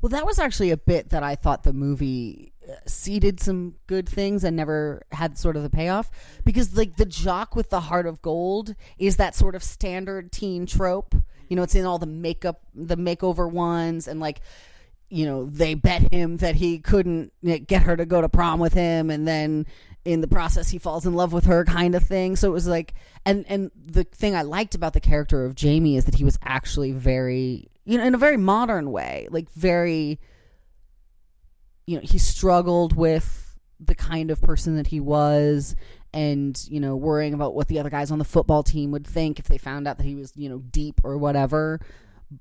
Well, that was actually a bit that I thought the movie uh, seeded some good things and never had sort of the payoff because like the jock with the heart of gold is that sort of standard teen trope. You know, it's in all the makeup, the makeover ones, and like you know they bet him that he couldn't get her to go to prom with him and then in the process he falls in love with her kind of thing. So it was like and and the thing i liked about the character of jamie is that he was actually very you know in a very modern way like very you know he struggled with the kind of person that he was and you know worrying about what the other guys on the football team would think if they found out that he was you know deep or whatever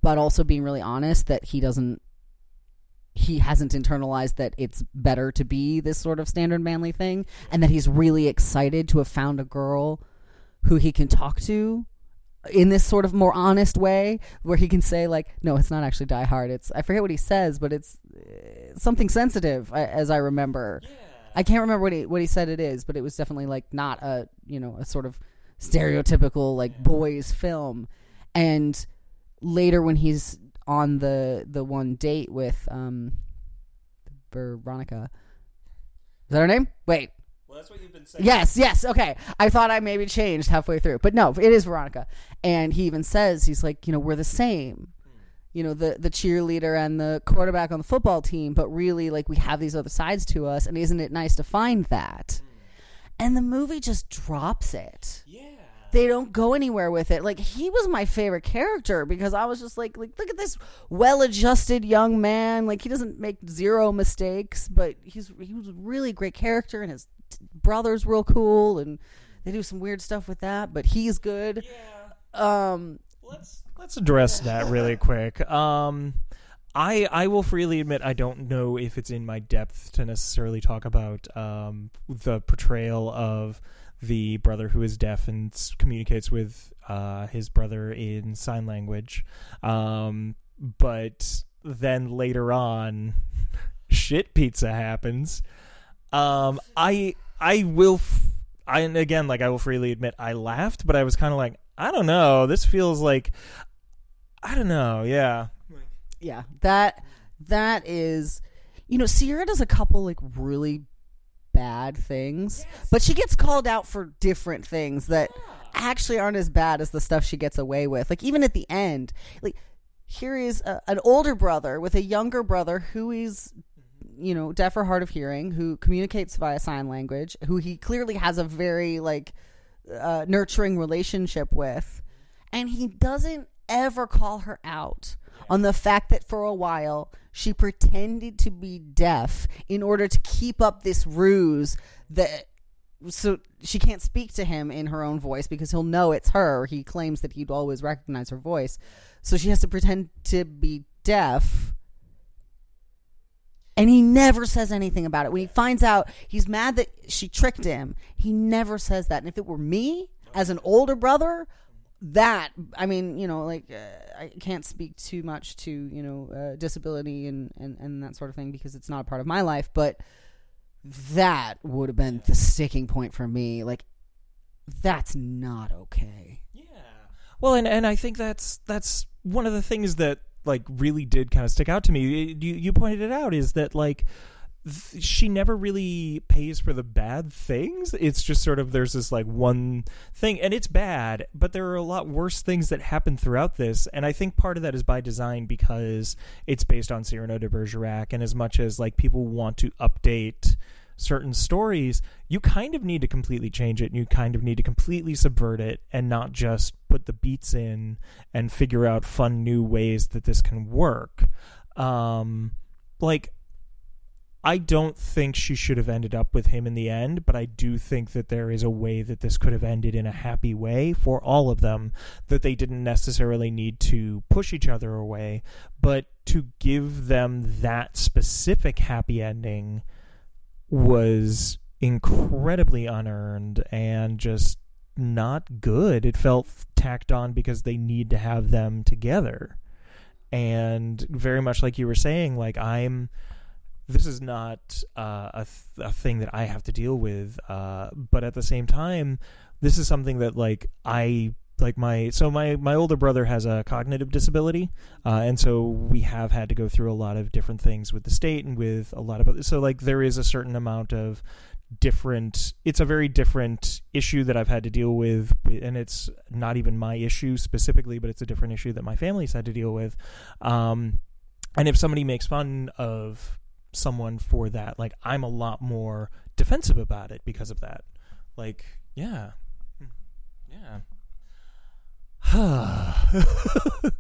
but also being really honest that he doesn't he hasn't internalized that it's better to be this sort of standard manly thing and that he's really excited to have found a girl who he can talk to in this sort of more honest way where he can say like no it's not actually die hard it's i forget what he says but it's uh, something sensitive I- as i remember. I can't remember what he what he said it is but it was definitely like not a you know a sort of stereotypical like boys film. And later when he's on the the one date with um Veronica. Is that her name? Wait. Well, that's what you've been saying. Yes, yes. Okay. I thought I maybe changed halfway through. But no, it is Veronica. And he even says he's like, you know, we're the same. You know, the the cheerleader and the quarterback on the football team, but really like we have these other sides to us and isn't it nice to find that? And the movie just drops it Yeah. They don't go anywhere with it. Like he was my favorite character because I was just like, like look at this well-adjusted young man. Like he doesn't make zero mistakes, but he's he was a really great character, and his t- brother's real cool, and they do some weird stuff with that. But he's good. Um, let's let's address that really quick. Um, I I will freely admit I don't know if it's in my depth to necessarily talk about um, the portrayal of the brother who is deaf and communicates with uh, his brother in sign language. Um, but then later on, shit pizza happens. Um, I I will. F- I and again, like I will freely admit, I laughed, but I was kind of like, I don't know. This feels like, I don't know. Yeah, yeah, that that is, you know, Sierra does a couple like really bad things, but she gets called out for different things that actually aren't as bad as the stuff she gets away with. Like even at the end, like here is a, an older brother with a younger brother who is you know deaf or hard of hearing who communicates via sign language who he clearly has a very like uh, nurturing relationship with and he doesn't ever call her out on the fact that for a while she pretended to be deaf in order to keep up this ruse that so she can't speak to him in her own voice because he'll know it's her. He claims that he'd always recognize her voice. So she has to pretend to be deaf. And he never says anything about it. When he finds out, he's mad that she tricked him. He never says that. And if it were me as an older brother, that I mean, you know, like uh, I can't speak too much to you know uh, disability and, and and that sort of thing because it's not a part of my life. But that would have been the sticking point for me. Like, that's not okay. Yeah. Well, and and I think that's that's one of the things that like really did kind of stick out to me. You you pointed it out is that like she never really pays for the bad things. It's just sort of there's this like one thing, and it's bad, but there are a lot worse things that happen throughout this. And I think part of that is by design because it's based on Cyrano de Bergerac, and as much as like people want to update certain stories, you kind of need to completely change it and you kind of need to completely subvert it and not just put the beats in and figure out fun new ways that this can work. Um, like, I don't think she should have ended up with him in the end, but I do think that there is a way that this could have ended in a happy way for all of them, that they didn't necessarily need to push each other away, but to give them that specific happy ending was incredibly unearned and just not good. It felt tacked on because they need to have them together. And very much like you were saying, like I'm this is not uh, a, th- a thing that I have to deal with, uh, but at the same time, this is something that like I like my so my my older brother has a cognitive disability uh, and so we have had to go through a lot of different things with the state and with a lot of other so like there is a certain amount of different it's a very different issue that I've had to deal with and it's not even my issue specifically but it's a different issue that my family's had to deal with um, and if somebody makes fun of someone for that like I'm a lot more defensive about it because of that like yeah yeah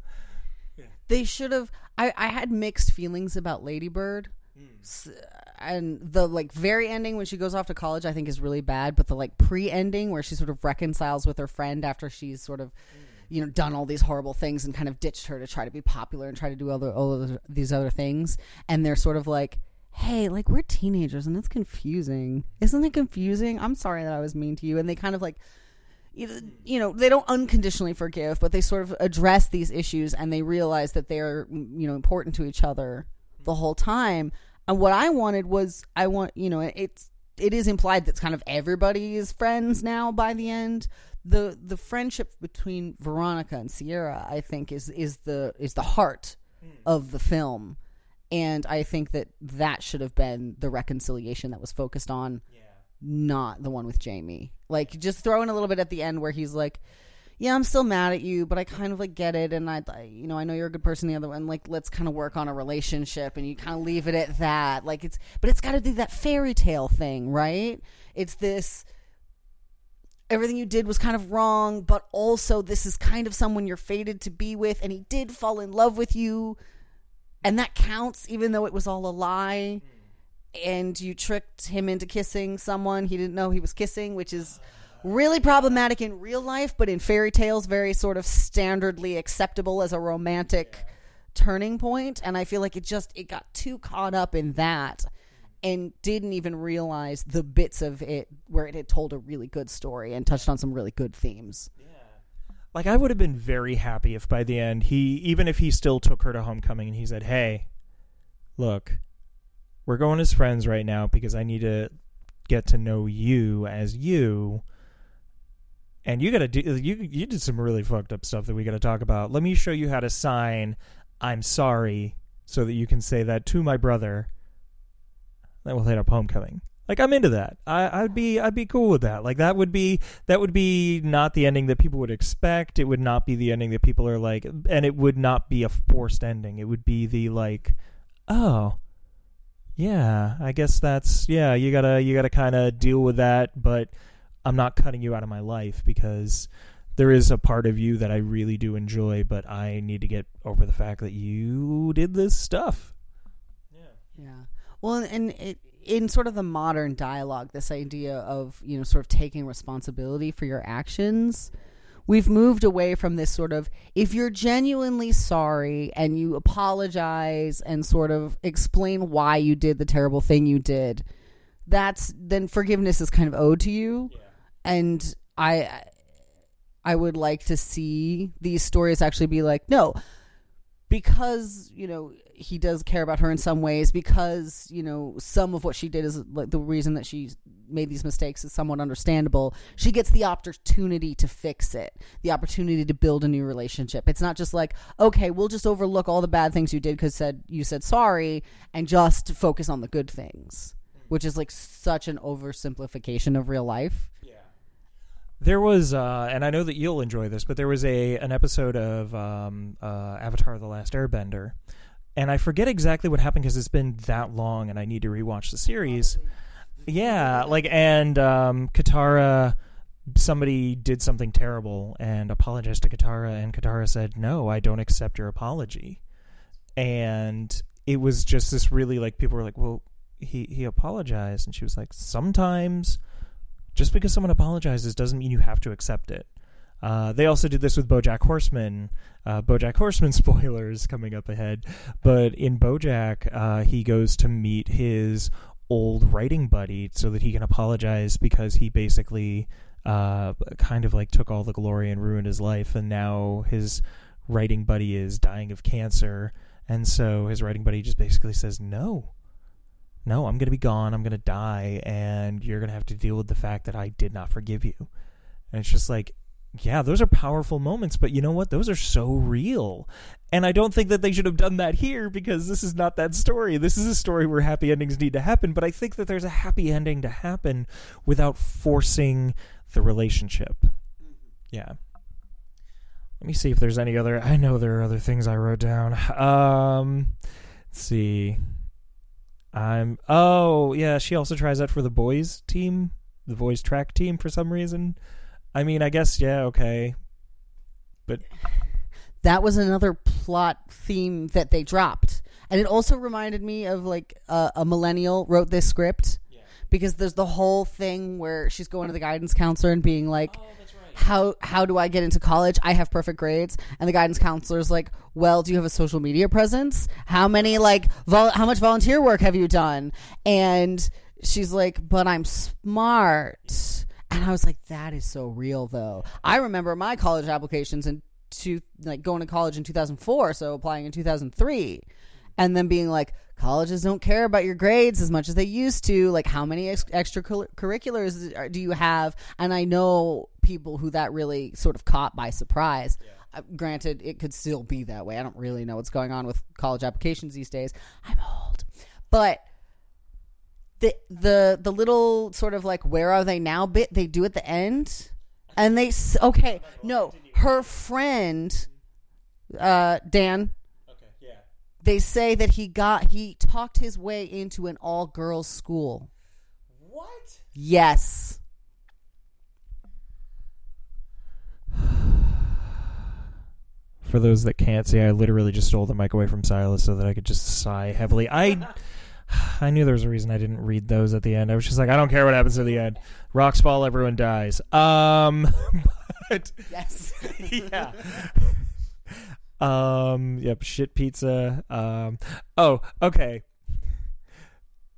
They should have. I, I had mixed feelings about Ladybird. Hmm. S- And the like very ending when she goes off to college, I think is really bad. But the like pre ending where she sort of reconciles with her friend after she's sort of, hmm. You know, done all these horrible things and kind of ditched her to try to be popular and try to do all of these other things. And they're sort of like, hey, like we're teenagers and it's confusing. Isn't it confusing? I'm sorry that I was mean to you. And they kind of like you you know they don't unconditionally forgive but they sort of address these issues and they realize that they're you know important to each other the whole time and what i wanted was i want you know it's it is implied that kind of everybody is friends now by the end the the friendship between veronica and sierra i think is is the is the heart hmm. of the film and i think that that should have been the reconciliation that was focused on not the one with Jamie. Like just throw in a little bit at the end where he's like, "Yeah, I'm still mad at you, but I kind of like get it, and I, I you know, I know you're a good person." The other one, like, let's kind of work on a relationship, and you kind of leave it at that. Like it's, but it's got to do that fairy tale thing, right? It's this. Everything you did was kind of wrong, but also this is kind of someone you're fated to be with, and he did fall in love with you, and that counts, even though it was all a lie and you tricked him into kissing someone he didn't know he was kissing, which is really problematic in real life, but in fairy tales, very sort of standardly acceptable as a romantic turning. And I feel like it just it got too caught up in that and didn't even realize the bits of it where it had told a really good story and touched on some really good themes. Yeah. Like I would have been very happy if by the end he even if he still took her to homecoming and he said, "Hey, look, we're going as friends right now because I need to get to know you as you." And you got to do you you did some really fucked up stuff that we got to talk about. Let me show you how to sign I'm sorry so that you can say that to my brother. Then we'll hit up homecoming. Like I'm into that. I, I'd be I'd be cool with that. Like that would be that would be not the ending that people would expect. It would not be the ending that people are like, and it would not be a forced ending. It would be the like, oh, yeah, I guess that's yeah. You gotta you gotta kind of deal with that, but I'm not cutting you out of my life because there is a part of you that I really do enjoy, but I need to get over the fact that you did this stuff. Yeah. Yeah. Well, and, and it, in sort of the modern dialogue, this idea of you know sort of taking responsibility for your actions, we've moved away from this sort of if you're genuinely sorry and you apologize and sort of explain why you did the terrible thing you did, that's then forgiveness is kind of owed to you, and I. I would like to see these stories actually be like, no, because you know he does care about her in some ways because you know some of what she did is like the reason that she made these mistakes is somewhat understandable. She gets the opportunity to fix it the opportunity to build a new relationship. It's not just like okay we'll just overlook all the bad things you did because said you said sorry and just focus on the good things which is like such an oversimplification of real life There was, uh, and I know that you'll enjoy this, but there was a an episode of um, uh, Avatar: The Last Airbender, and I forget exactly what happened because it's been that long, and I need to rewatch the series. Yeah, like and um, Katara, somebody did something terrible and apologized to Katara, and Katara said, "No, I don't accept your apology," and it was just this really like people were like, "Well, he he apologized," and she was like, "Sometimes." Just because someone apologizes doesn't mean you have to accept it. Uh, they also did this with BoJack Horseman. Uh, BoJack Horseman spoilers coming up ahead, but in BoJack, uh, he goes to meet his old writing buddy so that he can apologize because he basically uh, kind of like took all the glory and ruined his life, and now his writing buddy is dying of cancer, and so his writing buddy just basically says no no, I'm going to be gone. I'm going to die. And you're going to have to deal with the fact that I did not forgive you. And it's just like, yeah, those are powerful moments, but you know what? Those are so real. And I don't think that they should have done that here because this is not that story. This is a story where happy endings need to happen, but I think that there's a happy ending to happen without forcing the relationship. Yeah. Let me see if there's any other. I know there are other things I wrote down. Um, let's see. I'm. Oh, yeah. She also tries out for the boys team, the boys track team for some reason. I mean, I guess yeah, okay, but that was another plot theme that they dropped and it also reminded me of like uh, a millennial wrote this script because there's the whole thing where she's going to the guidance counselor and being like how how do I get into college? I have perfect grades, and the guidance counselor's like, "Well, do you have a social media presence? How many like vol- how much volunteer work have you done?" And she's like, "But I'm smart." And I was like, "That is so real, though." I remember my college applications and to like going to college in 2004, so applying in 2003 and then being like colleges don't care about your grades as much as they used to. Like how many ex- extracurriculars do you have? And i know people who that really sort of caught by surprise. Uh, granted it could still be that way. I don't really know what's going on with college applications these days. I'm old. But the the the little sort of like where are they now bit they do at the end. And they okay no her friend uh dan they say that he got he talked his way into an all girls school. what? Yes. For those that can't see, I literally just stole the mic away from Silas so that I could just sigh heavily. I I knew there was a reason I didn't read those at the end. I was just like, I don't care what happens to the end. Rocks fall, everyone dies. Um, but Yes. yeah. Um. Yep. Shit pizza. Um. Oh. Okay.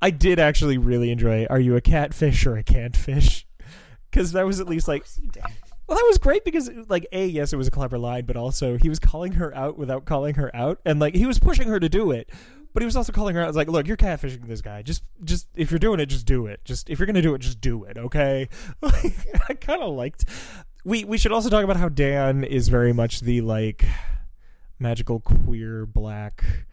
I did actually really enjoy. Are you a catfish or a canned fish? Because that was at least like. Well, that was great because, like, a yes, it was a clever line, but also he was calling her out without calling her out, and like he was pushing her to do it, but he was also calling her out. It's like, look, you're catfishing this guy. Just, just if you're doing it, just do it. Just if you're gonna do it, just do it. Okay. Like, I kind of liked. We we should also talk about how Dan is very much the like magical queer black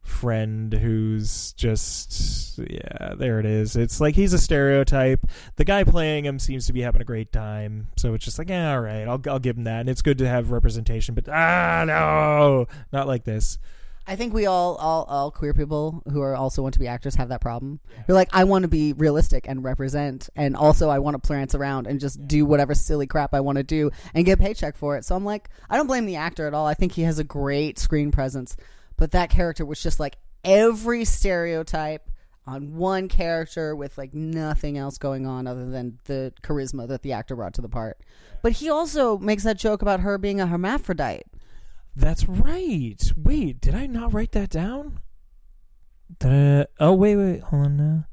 friend who's just yeah there it is. It's like he's a stereotype. The guy playing him seems to be having a great time. So it's just like yeah all right I'll, I'll give him that. And it's good to have representation but ah no not like this I think we all, all, all queer people who are also want to be actors have that problem. You're like, I want to be realistic and represent, and also I want to prance around and just do whatever silly crap I want to do and get a paycheck for it. So I'm like, I don't blame the actor at all. I think he has a great screen presence, but that character was just like every stereotype on one character with like nothing else going on other than the charisma that the actor brought to the part. But he also makes that joke about her being a hermaphrodite. That's right. Wait, did I not write that down? Did I- oh wait, wait, hold on now.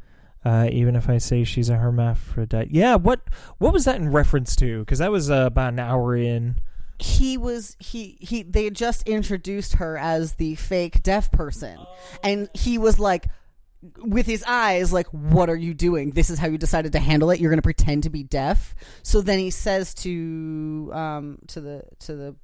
Uh, even if I say she's a hermaphrodite, yeah. What what was that in reference to? Because that was uh, about an hour in. he was he he they had just introduced her as the fake deaf person and he was like with his eyes like what are you doing this is how you decided to handle it you're going to pretend to be deaf so then he says to um to the to the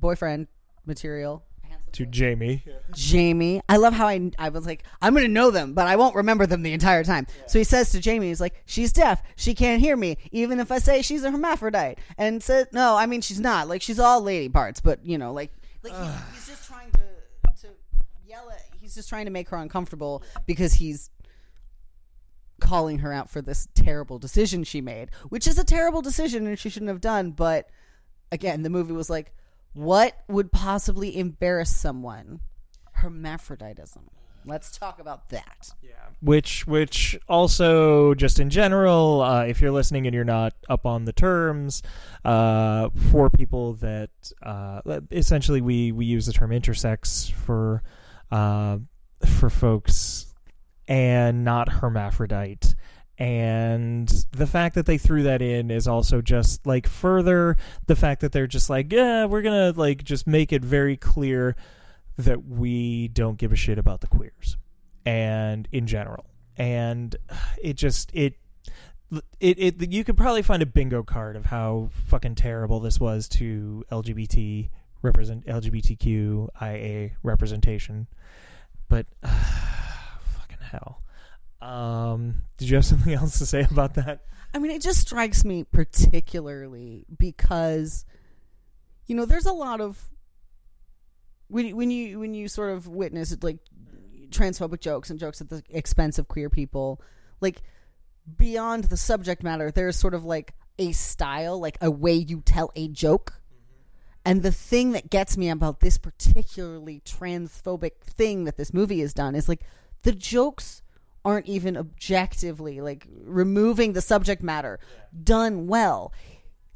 boyfriend material To Jamie, Jamie. I love how I I was like I'm going to know them, but I won't remember them the entire time. So he says to Jamie, he's like, "She's deaf. She can't hear me, even if I say she's a hermaphrodite." And says, "No, I mean she's not. Like she's all lady parts, but you know, like like he, he's just trying to to yell at. He's just trying to make her uncomfortable because he's." calling her out for this terrible decision she made which is a terrible decision and she shouldn't have done but again the movie was like what would possibly embarrass someone? Hermaphroditism. Let's talk about that. Yeah. Which which also just in general, uh, if you're listening and you're not up on the terms, uh, for people that uh, essentially we we use the term intersex for uh, for folks and not hermaphrodite. And the fact that they threw that in is also just like further the fact that they're just like, yeah, we're gonna like just make it very clear that we don't give a shit about the queers and in general. And it just it it it you could probably find a bingo card of how fucking terrible this was to LGBT represent LGBTQIA representation. But fucking hell. Um, did you have something else to say about that? I mean, it just strikes me particularly because, you know, there's a lot of when you- when you when you sort of witness like transphobic jokes and jokes at the expense of queer people, like beyond the subject matter, there's sort of like a style, like a way you tell a joke. And the thing that gets me about this particularly transphobic thing that this movie has done is like the jokes aren't even objectively like removing the subject matter done well.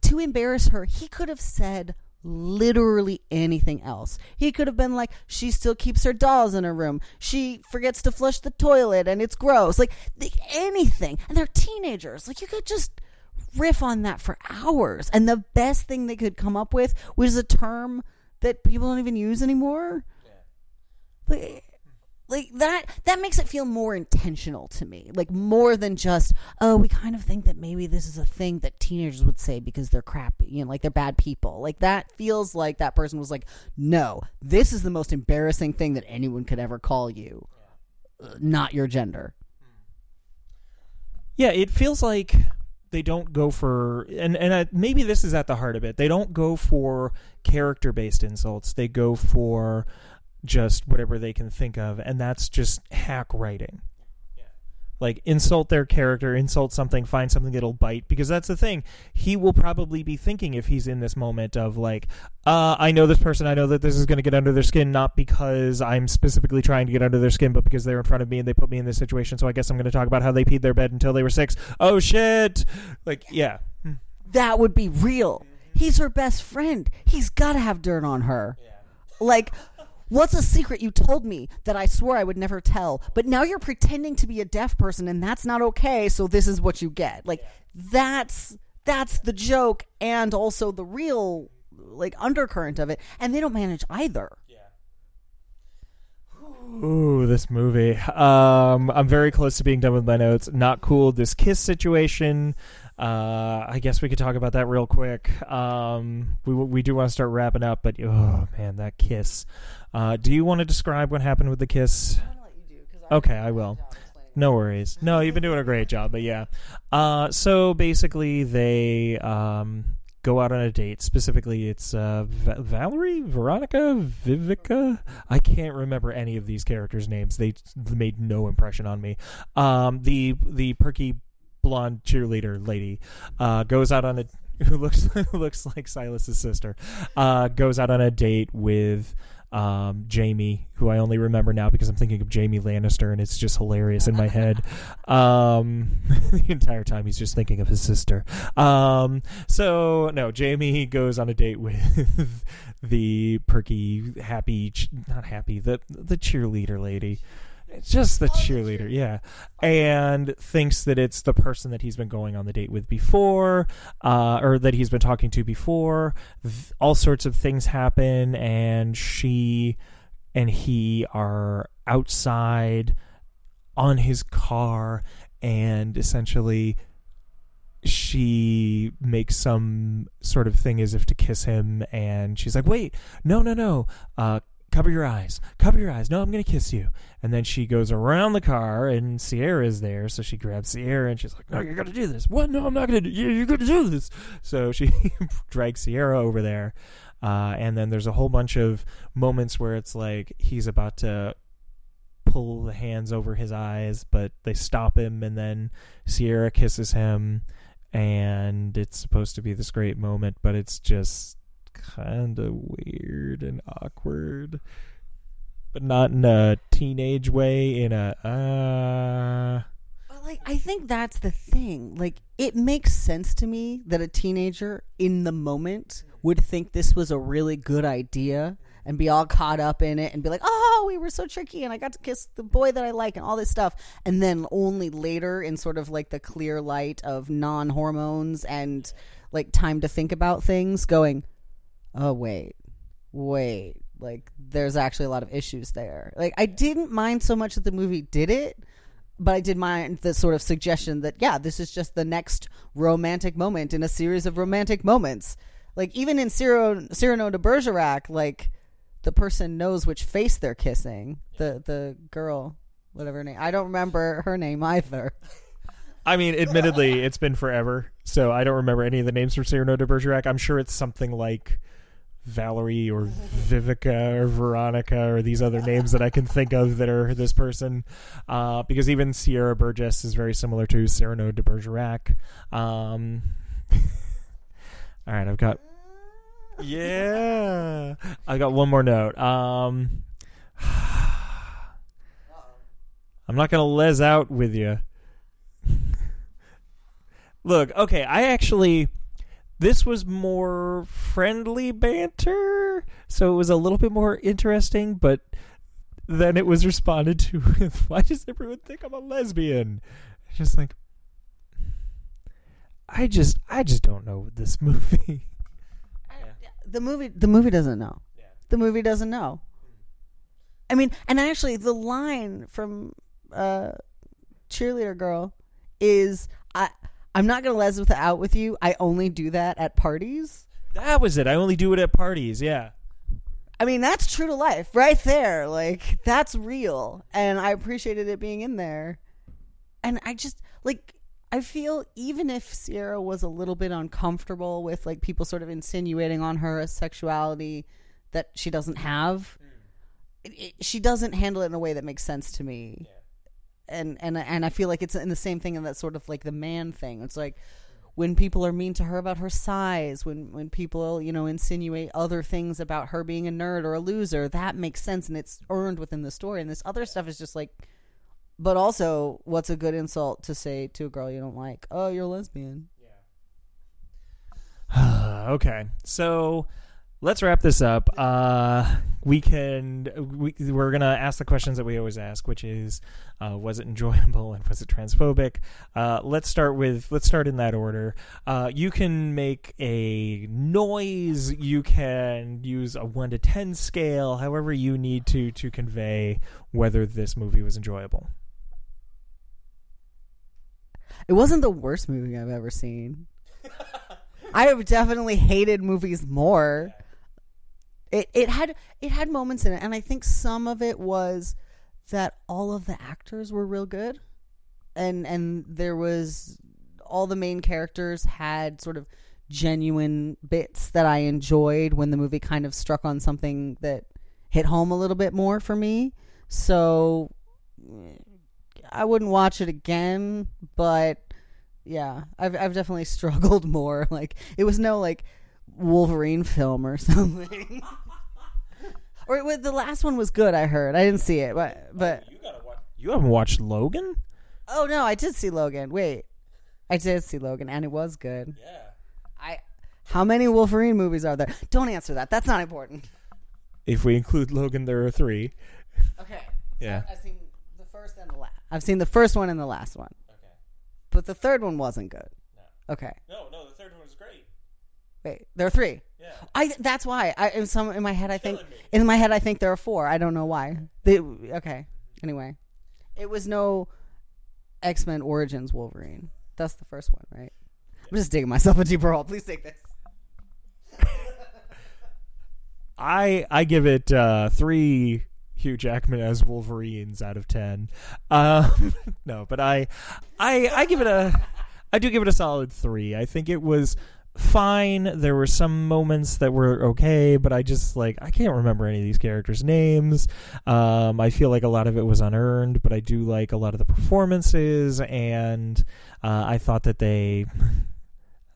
To embarrass her, he could have said literally anything else. He could have been like, she still keeps her dolls in her room. She forgets to flush the toilet and it's gross. Like the, anything. And they're teenagers. Like you could just riff on that for hours. And the best thing they could come up with was a term that people don't even use anymore. Like, like that that makes it feel more intentional to me. Like more than just oh we kind of think that maybe this is a thing that teenagers would say because they're crappy you know like they're bad people. Like that feels like that person was like no this is the most embarrassing thing that anyone could ever call you. Uh, not your gender. Yeah, it feels like they don't go for and and I, maybe this is at the heart of it. They don't go for character based insults. They go for just whatever they can think of, and that's just hack writing. Like insult their character, insult something, find something that'll bite. Because that's the thing. He will probably be thinking if he's in this moment of like, uh, I know this person, I know that this is going to get under their skin, not because I'm specifically trying to get under their skin, but because they're in front of me and they put me in this situation. So I guess I'm going to talk about how they peed their bed until they were six. Oh shit! Like, yeah, that would be real he's her best friend he's got to have dirt on her like what's a secret you told me that i swore i would never tell but now you're pretending to be a deaf person and that's not okay so this is what you get like that's that's the joke and also the real like undercurrent of it and they don't manage either Yeah. Ooh, this movie. Um, I'm very close to being done with my notes. Not cool. This kiss situation. Uh, I guess we could talk about that real quick. Um, we we do want to start wrapping up, but oh man, that kiss. Uh, do you want to describe what happened with the kiss? Okay, I will. No worries. No, you've been doing a great job, but yeah. Uh, so basically, they um, go out on a date. Specifically, it's uh, Va- Valerie, Veronica, Vivica. I can't remember any of these characters' names. They made no impression on me. Um, the the perky blonde cheerleader lady uh, goes out on a who looks who looks like Silas's sister. Uh, goes out on a date with um, Jamie, who I only remember now because I'm thinking of Jaime Lannister, and it's just hilarious in my head. Um, the entire time he's just thinking of his sister. Um, so no, Jamie goes on a date with the perky, happy, ch- not happy, the the cheerleader lady. It's just the cheerleader, yeah, and thinks that it's the person that he's been going on the date with before, uh, or that he's been talking to before. Th- all sorts of things happen, and she and he are outside on his car, and essentially she makes some sort of thing as if to kiss him, and she's like, "Wait, no, no, no, uh, cover your eyes, cover your eyes. No, I'm gonna kiss you." And then she goes around the car, and Sierra is there, so she grabs Sierra, and she's like, "No, you're gonna do this." What? No, I'm not gonna. do yeah, You're gonna do this. So she drags Sierra over there, uh, and then there's a whole bunch of moments where it's like he's about to pull the hands over his eyes, but they stop him, and then Sierra kisses him, and it's supposed to be this great moment, but it's just kind of weird and awkward, but not in a teenage way. In a uh, But like I think that's the thing. Like it makes sense to me that a teenager in the moment would think this was a really good idea and be all caught up in it and be like, "Oh, we were so tricky and I got to kiss the boy that I like and all this stuff." And then only later in sort of like the clear light of non-hormones and like time to think about things going, "Oh, wait. Wait. Like there's actually a lot of issues there." Like I didn't mind so much that the movie did it but I did mind the sort of suggestion that yeah, this is just the next romantic moment in a series of romantic moments. Like even in Cyrano, Cyrano de Bergerac, like the person knows which face they're kissing. The the girl, whatever her name, I don't remember her name either. I mean, admittedly, it's been forever, so I don't remember any of the names from Cyrano de Bergerac. I'm sure it's something like Valerie or Vivica or Veronica or these other names that I can think of that are this person. Uh, because even Sierra Burgess is very similar to Cyrano de Bergerac. Um, all right, I've got. Yeah, I got one more note. Um, I'm not gonna les out with you. Look, okay, I actually this was more friendly banter, so it was a little bit more interesting, but then it was responded to with why does everyone think I'm a lesbian? Just like I just I just don't know this movie. The movie the movie doesn't know. The movie doesn't know. I mean, and actually the line from uh cheerleader girl is I I'm not gonna les with out with you. I only do that at parties. That was it. I only do it at parties. Yeah. I mean, that's true to life, right there. Like that's real, and I appreciated it being in there. And I just like I feel even if Sierra was a little bit uncomfortable with like people sort of insinuating on her a sexuality that she doesn't have, hmm. it, it, she doesn't handle it in a way that makes sense to me. And and and I feel like it's in the same thing in that sort of like the man thing. It's like when people are mean to her about her size, when when people you know insinuate other things about her being a nerd or a loser, that makes sense and it's earned within the story. And this other stuff is just like, but also, what's a good insult to say to a girl you don't like? Oh, you're a lesbian. Yeah. okay, so let's wrap this up. Uh, we can we, we're gonna ask the questions that we always ask, which is, uh, was it enjoyable and was it transphobic? Uh, let's start with let's start in that order. Uh, you can make a noise. You can use a one to ten scale, however you need to to convey whether this movie was enjoyable. It wasn't the worst movie I've ever seen. I have definitely hated movies more. It it had it had moments in it, and I think some of it was that all of the actors were real good, and and there was all the main characters had sort of genuine bits that I enjoyed when the movie kind of struck on something that hit home a little bit more for me. So I wouldn't watch it again, but yeah, I've I've definitely struggled more. Like it was no like Wolverine film or something. or the last one was good. I heard. I didn't see it, but but You haven't watched Logan? oh no, I did see Logan. Wait, I did see Logan, and it was good. Yeah. I. How many Wolverine movies are there? Don't answer that. That's not important. If we include Logan, there are three. Okay. Yeah. I've seen the first and the last. I've seen the first one and the last one. Okay. But the third one wasn't good. No. Okay. No, no, the third one was great. Wait, there are three. Yeah. I that's why I in some in my head I think in my head I think there are four. I don't know why. They, okay. Anyway, it was no X Men Origins Wolverine. That's the first one, right? I'm just digging myself a deeper hole. Please take this. I I give it uh, three Hugh Jackman as Wolverines out of ten. Um, no, but I I I give it a I do give it a solid three. I think it was fine. There were some moments that were okay, but I just like I can't remember any of these characters' names. Um, I feel like a lot of it was unearned, but I do like a lot of the performances, and uh, I thought that they.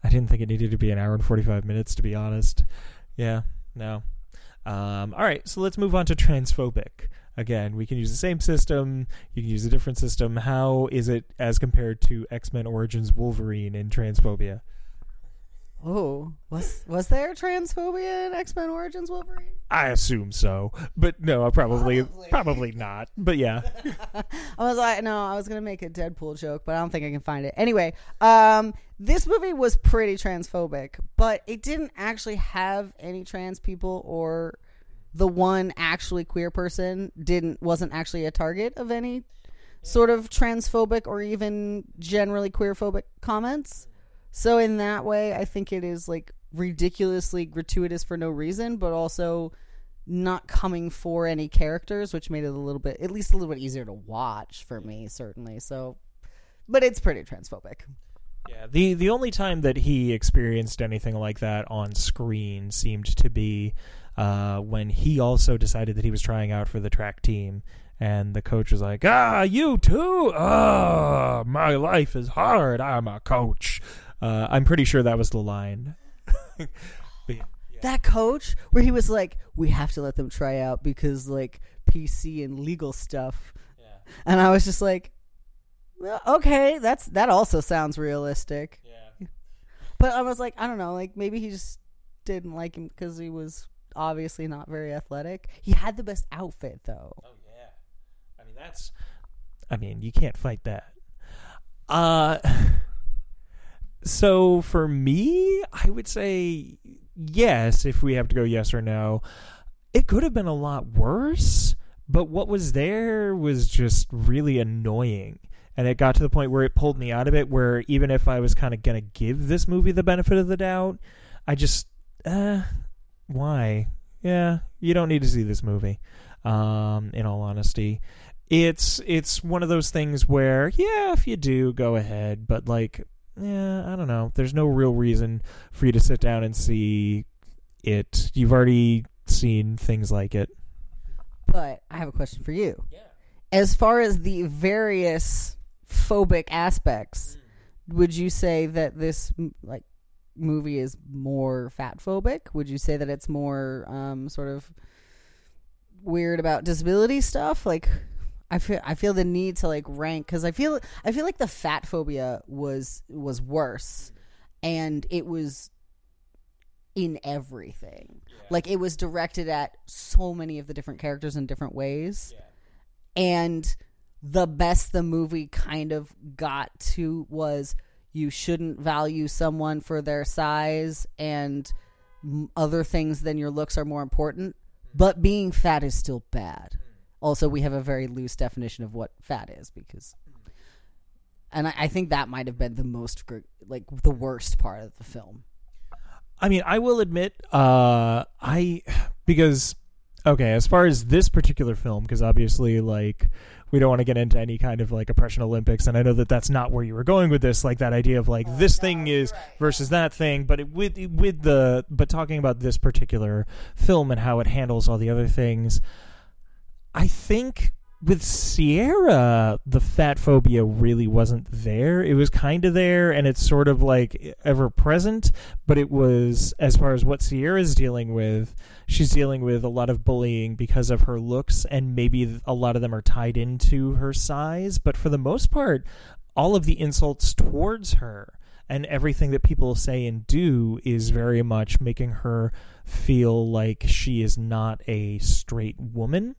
I didn't think it needed to be an hour and forty five minutes, to be honest. Yeah, no. Um, all right, so let's move on to transphobic. Again, we can use the same system. You can use a different system. How is it as compared to X Men Origins Wolverine in transphobia? Oh, was was there transphobia in X Men Origins Wolverine? I assume so, but no, probably Probably. probably not. But yeah, I was like, no, I was gonna make a Deadpool joke, but I don't think I can find it. Anyway, um, this movie was pretty transphobic, but it didn't actually have any trans people or the one actually queer person didn't wasn't actually a target of any sort of transphobic or even generally queerphobic comments. So in that way, I think it is like ridiculously gratuitous for no reason, but also not coming for any characters, which made it a little bit, at least a little bit easier to watch for me, certainly. So, but it's pretty transphobic. yeah. The the only time that he experienced anything like that on screen seemed to be uh, when he also decided that he was trying out for the track team. And the coach was like, "Ah, you too? Ah, my life is hard. I'm a coach." Uh, I'm pretty sure that was the line. But yeah. That coach, where he was like, "We have to let them try out because like PC and legal stuff," and I was just like, well, "Okay, that's that also sounds realistic." Yeah. But I was like, I don't know, like maybe he just didn't like him because he was obviously not very athletic. He had the best outfit though. Oh yeah. I mean that's I mean, you can't fight that. Uh so for me, I would say yes if we have to go yes or no. It could have been a lot worse, but what was there was just really annoying. And it got to the point where it pulled me out of it where even if I was kind of going to give this movie the benefit of the doubt, I just uh why? Yeah, you don't need to see this movie. Um, in all honesty, it's it's one of those things where yeah, if you do, go ahead. But like, yeah, I don't know. There's no real reason for you to sit down and see it. You've already seen things like it. But I have a question for you. Yeah. As far as the various phobic aspects, would you say that this like movie is more fat phobic? Would you say that it's more um, sort of weird about disability stuff? Like, I feel I feel the need to like rank because I feel I feel like the fat phobia was was worse, and it was in everything. Like it was directed at so many of the different characters in different ways. And the best the movie kind of got to was you shouldn't value someone for their size and other things than your looks are more important. Hmm. But being fat is still bad. Also, we have a very loose definition of what fat is because and I, I think that might have been the most gr- like the worst part of the film. I mean, I will admit, uh, I because okay, as far as this particular film, because obviously, like, we don't want to get into any kind of like oppression Olympics, and I know that that's not where you were going with this, like that idea of like this thing is versus that thing, but it, with with the but talking about this particular film and how it handles all the other things, I think with Sierra, the fat phobia really wasn't there. It was kind of there, and it's sort of like ever present. But it was, as far as what Sierra's dealing with, she's dealing with a lot of bullying because of her looks, and maybe a lot of them are tied into her size. But for the most part, all of the insults towards her and everything that people say and do is very much making her feel like she is not a straight woman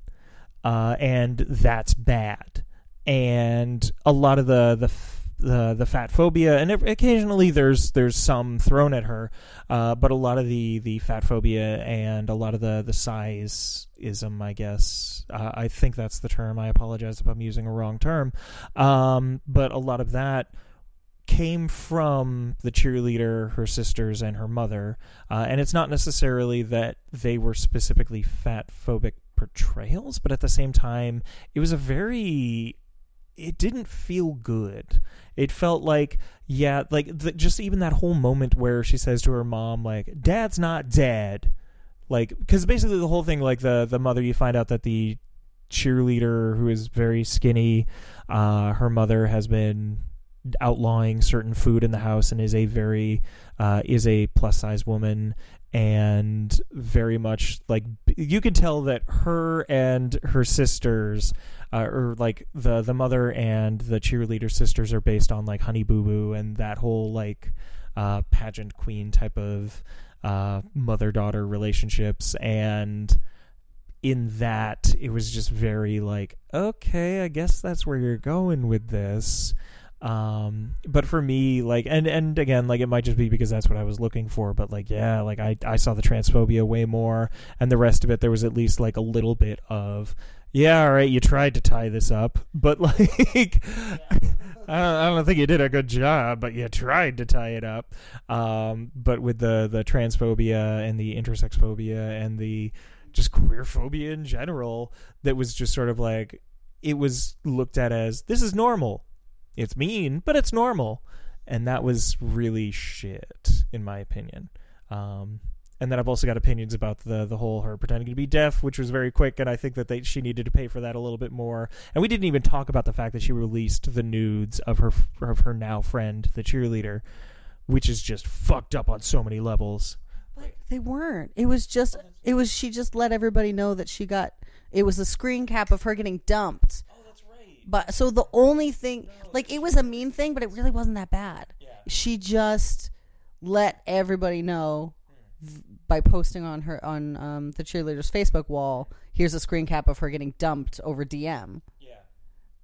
uh, and that's bad. And a lot of the the the, the fat phobia, and occasionally there's there's some thrown at her, uh, but a lot of the, the fat phobia and a lot of the the size ism, I guess. Uh, I think that's the term. I apologize if I'm using a wrong term, um, but a lot of that came from the cheerleader, her sisters, and her mother. Uh, and it's not necessarily that they were specifically fat phobic portrayals, but at the same time, it was a very. It didn't feel good. It felt like, yeah, like the, just even that whole moment where she says to her mom, like, "Dad's not dead," like, because basically the whole thing, like the the mother, you find out that the cheerleader who is very skinny, uh, her mother has been outlawing certain food in the house and is a very uh, is a plus size woman and very much like you can tell that her and her sisters uh, or like the the mother and the cheerleader sisters are based on like honey boo boo and that whole like uh, pageant queen type of uh, mother daughter relationships. And in that it was just very like okay i guess that's where you're going with this um but for me like and and again like it might just be because that's what i was looking for but like yeah like i i saw the transphobia way more and the rest of it there was at least like a little bit of yeah all right you tried to tie this up but like I don't, I don't think you did a good job, but you tried to tie it up. Um, but with the the transphobia and the intersex phobia and the just queer phobia in general, that was just sort of like it was looked at as this is normal it's mean, but it's normal. And that was really shit, in my opinion. Um, and then I've also got opinions about the the whole her pretending to be deaf, which was very quick, and I think that they, she needed to pay for that a little bit more. And we didn't even talk about the fact that she released the nudes of her of her now friend, the cheerleader, which is just fucked up on so many levels. But they weren't. It was just. It was. She just let everybody know that she got. It was a screen cap of her getting dumped. But so the only thing, like, it was a mean thing, but it really wasn't that bad. She just let everybody know by posting on her on um, the cheerleader's Facebook wall. Here's a screen cap of her getting dumped over DM. Yeah.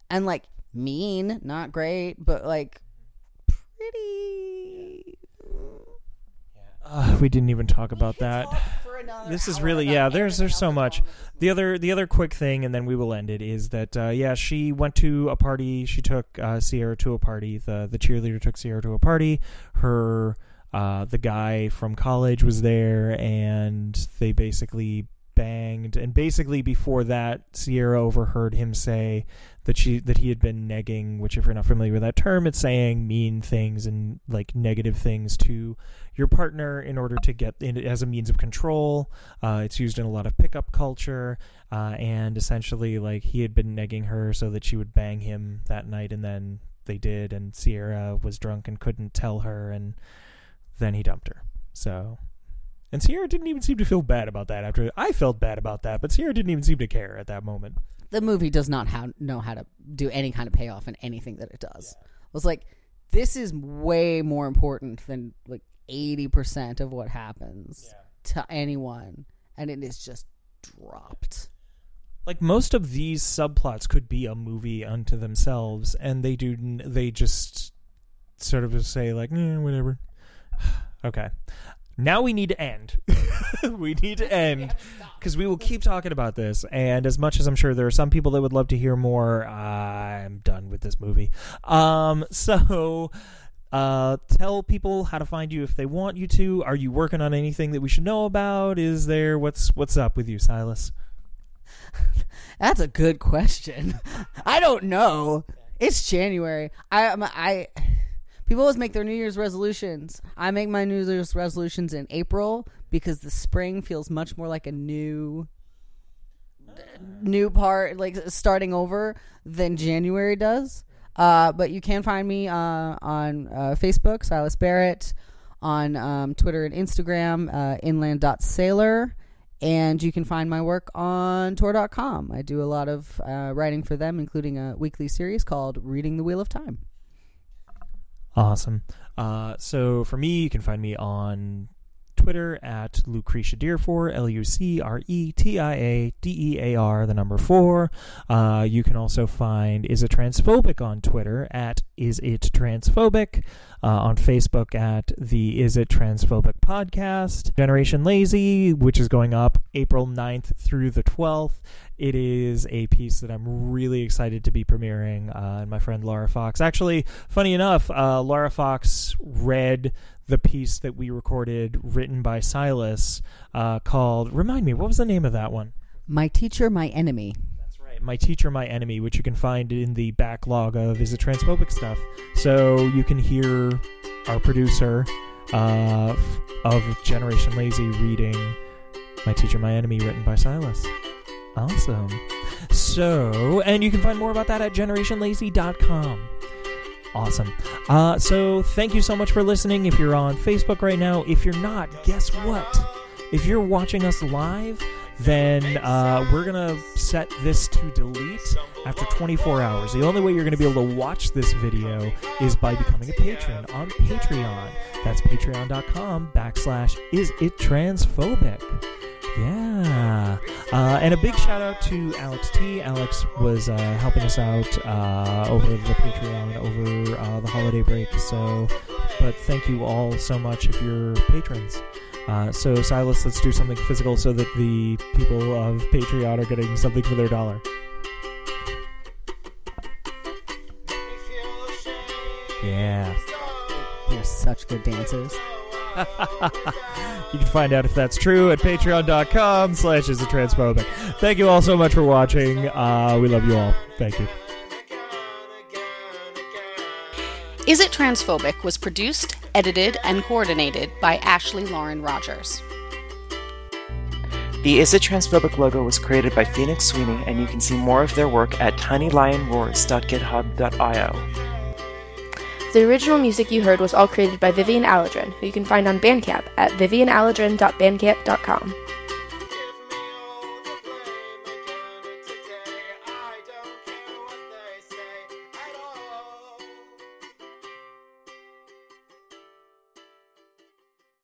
And like mean, not great, but like pretty. Uh, we didn't even talk about that. This is really yeah. There's there's so much. The other the other quick thing, and then we will end it. Is that uh, yeah? She went to a party. She took uh, Sierra to a party. The the cheerleader took Sierra to a party. Her uh, the guy from college was there, and they basically banged. And basically before that, Sierra overheard him say that she that he had been negging. Which, if you're not familiar with that term, it's saying mean things and like negative things to your partner in order to get in as a means of control. Uh, it's used in a lot of pickup culture, uh, and essentially, like he had been negging her so that she would bang him that night, and then they did, and Sierra was drunk and couldn't tell her, and then he dumped her. So. And Sierra didn't even seem to feel bad about that. After I felt bad about that, but Sierra didn't even seem to care at that moment. The movie does not how, know how to do any kind of payoff in anything that it does. It was like this is way more important than like eighty percent of what happens to anyone, and it is just dropped. like most of these subplots could be a movie unto themselves and they do they just sort of just say like eh, whatever okay now we need to end. we need to end because we will keep talking about this. And as much as I'm sure there are some people that would love to hear more, I'm done with this movie. Um, so. Uh, tell people how to find you if they want you to. Are you working on anything that we should know about? Is there what's what's up with you, Sylas? That's a good question. I don't know. It's January. I I'm- I people always make their New Year's resolutions. I make my New Year's resolutions in April because the spring feels much more like a new new part like starting over than January does. Uh, but you can find me uh, on uh, Facebook, Sylas Barrett, on um, Twitter and Instagram, uh, inland.sailor, and you can find my work on Tor.com. I do a lot of uh, writing for them, including a weekly series called Reading the Wheel of Time. Awesome. Uh, so for me, you can find me on Twitter at Lucretia Dearfour, L U C R E T I A D E A R, the number four. Uh, you can also find Is It Transphobic on Twitter at Is It Transphobic, uh, on Facebook at the Is It Transphobic podcast. Generation Lazy, which is going up April 9th through the 12th. It is a piece that I'm really excited to be premiering. Uh, and my friend Laura Fox. Actually, funny enough, uh, Laura Fox read the piece that we recorded written by Sylas uh, called, remind me, what was the name of that one? My teacher, my enemy. My Teacher, My Enemy, which you can find in the backlog of Is It Transphobic stuff. So you can hear our producer uh, of Generation Lazy reading My Teacher, My Enemy, written by Sylas. Awesome. So, and you can find more about that at generationlazy.com. Awesome. Uh, so, thank you so much for listening. If you're on Facebook right now, if you're not, guess what? If you're watching us live, then uh, we're going to set this to delete after 24 hours. The only way you're going to be able to watch this video is by becoming a patron on Patreon. That's patreon.com backslash is it transphobic. Yeah. Uh, and a big shout out to Alex T. Alex was uh, helping us out uh, over the Patreon over uh, the holiday break. So, but thank you all so much if you're patrons. Uh, so, Sylas, let's do something physical so that the people of Patreon are getting something for their dollar. Yeah. They're such good dancers. You can find out if that's true at patreon.com slash is it transphobic. Thank you all so much for watching. Uh, we love you all. Thank you. Is It Transphobic was produced, edited, and coordinated by Ashley Lauren Rogers. The Is It Transphobic logo was created by Phoenix Sweeney, and you can see more of their work at tinylionroars.github.io. The original music you heard was all created by Vivian Alladrin, who you can find on Bandcamp at vivianaladrin.bandcamp.com.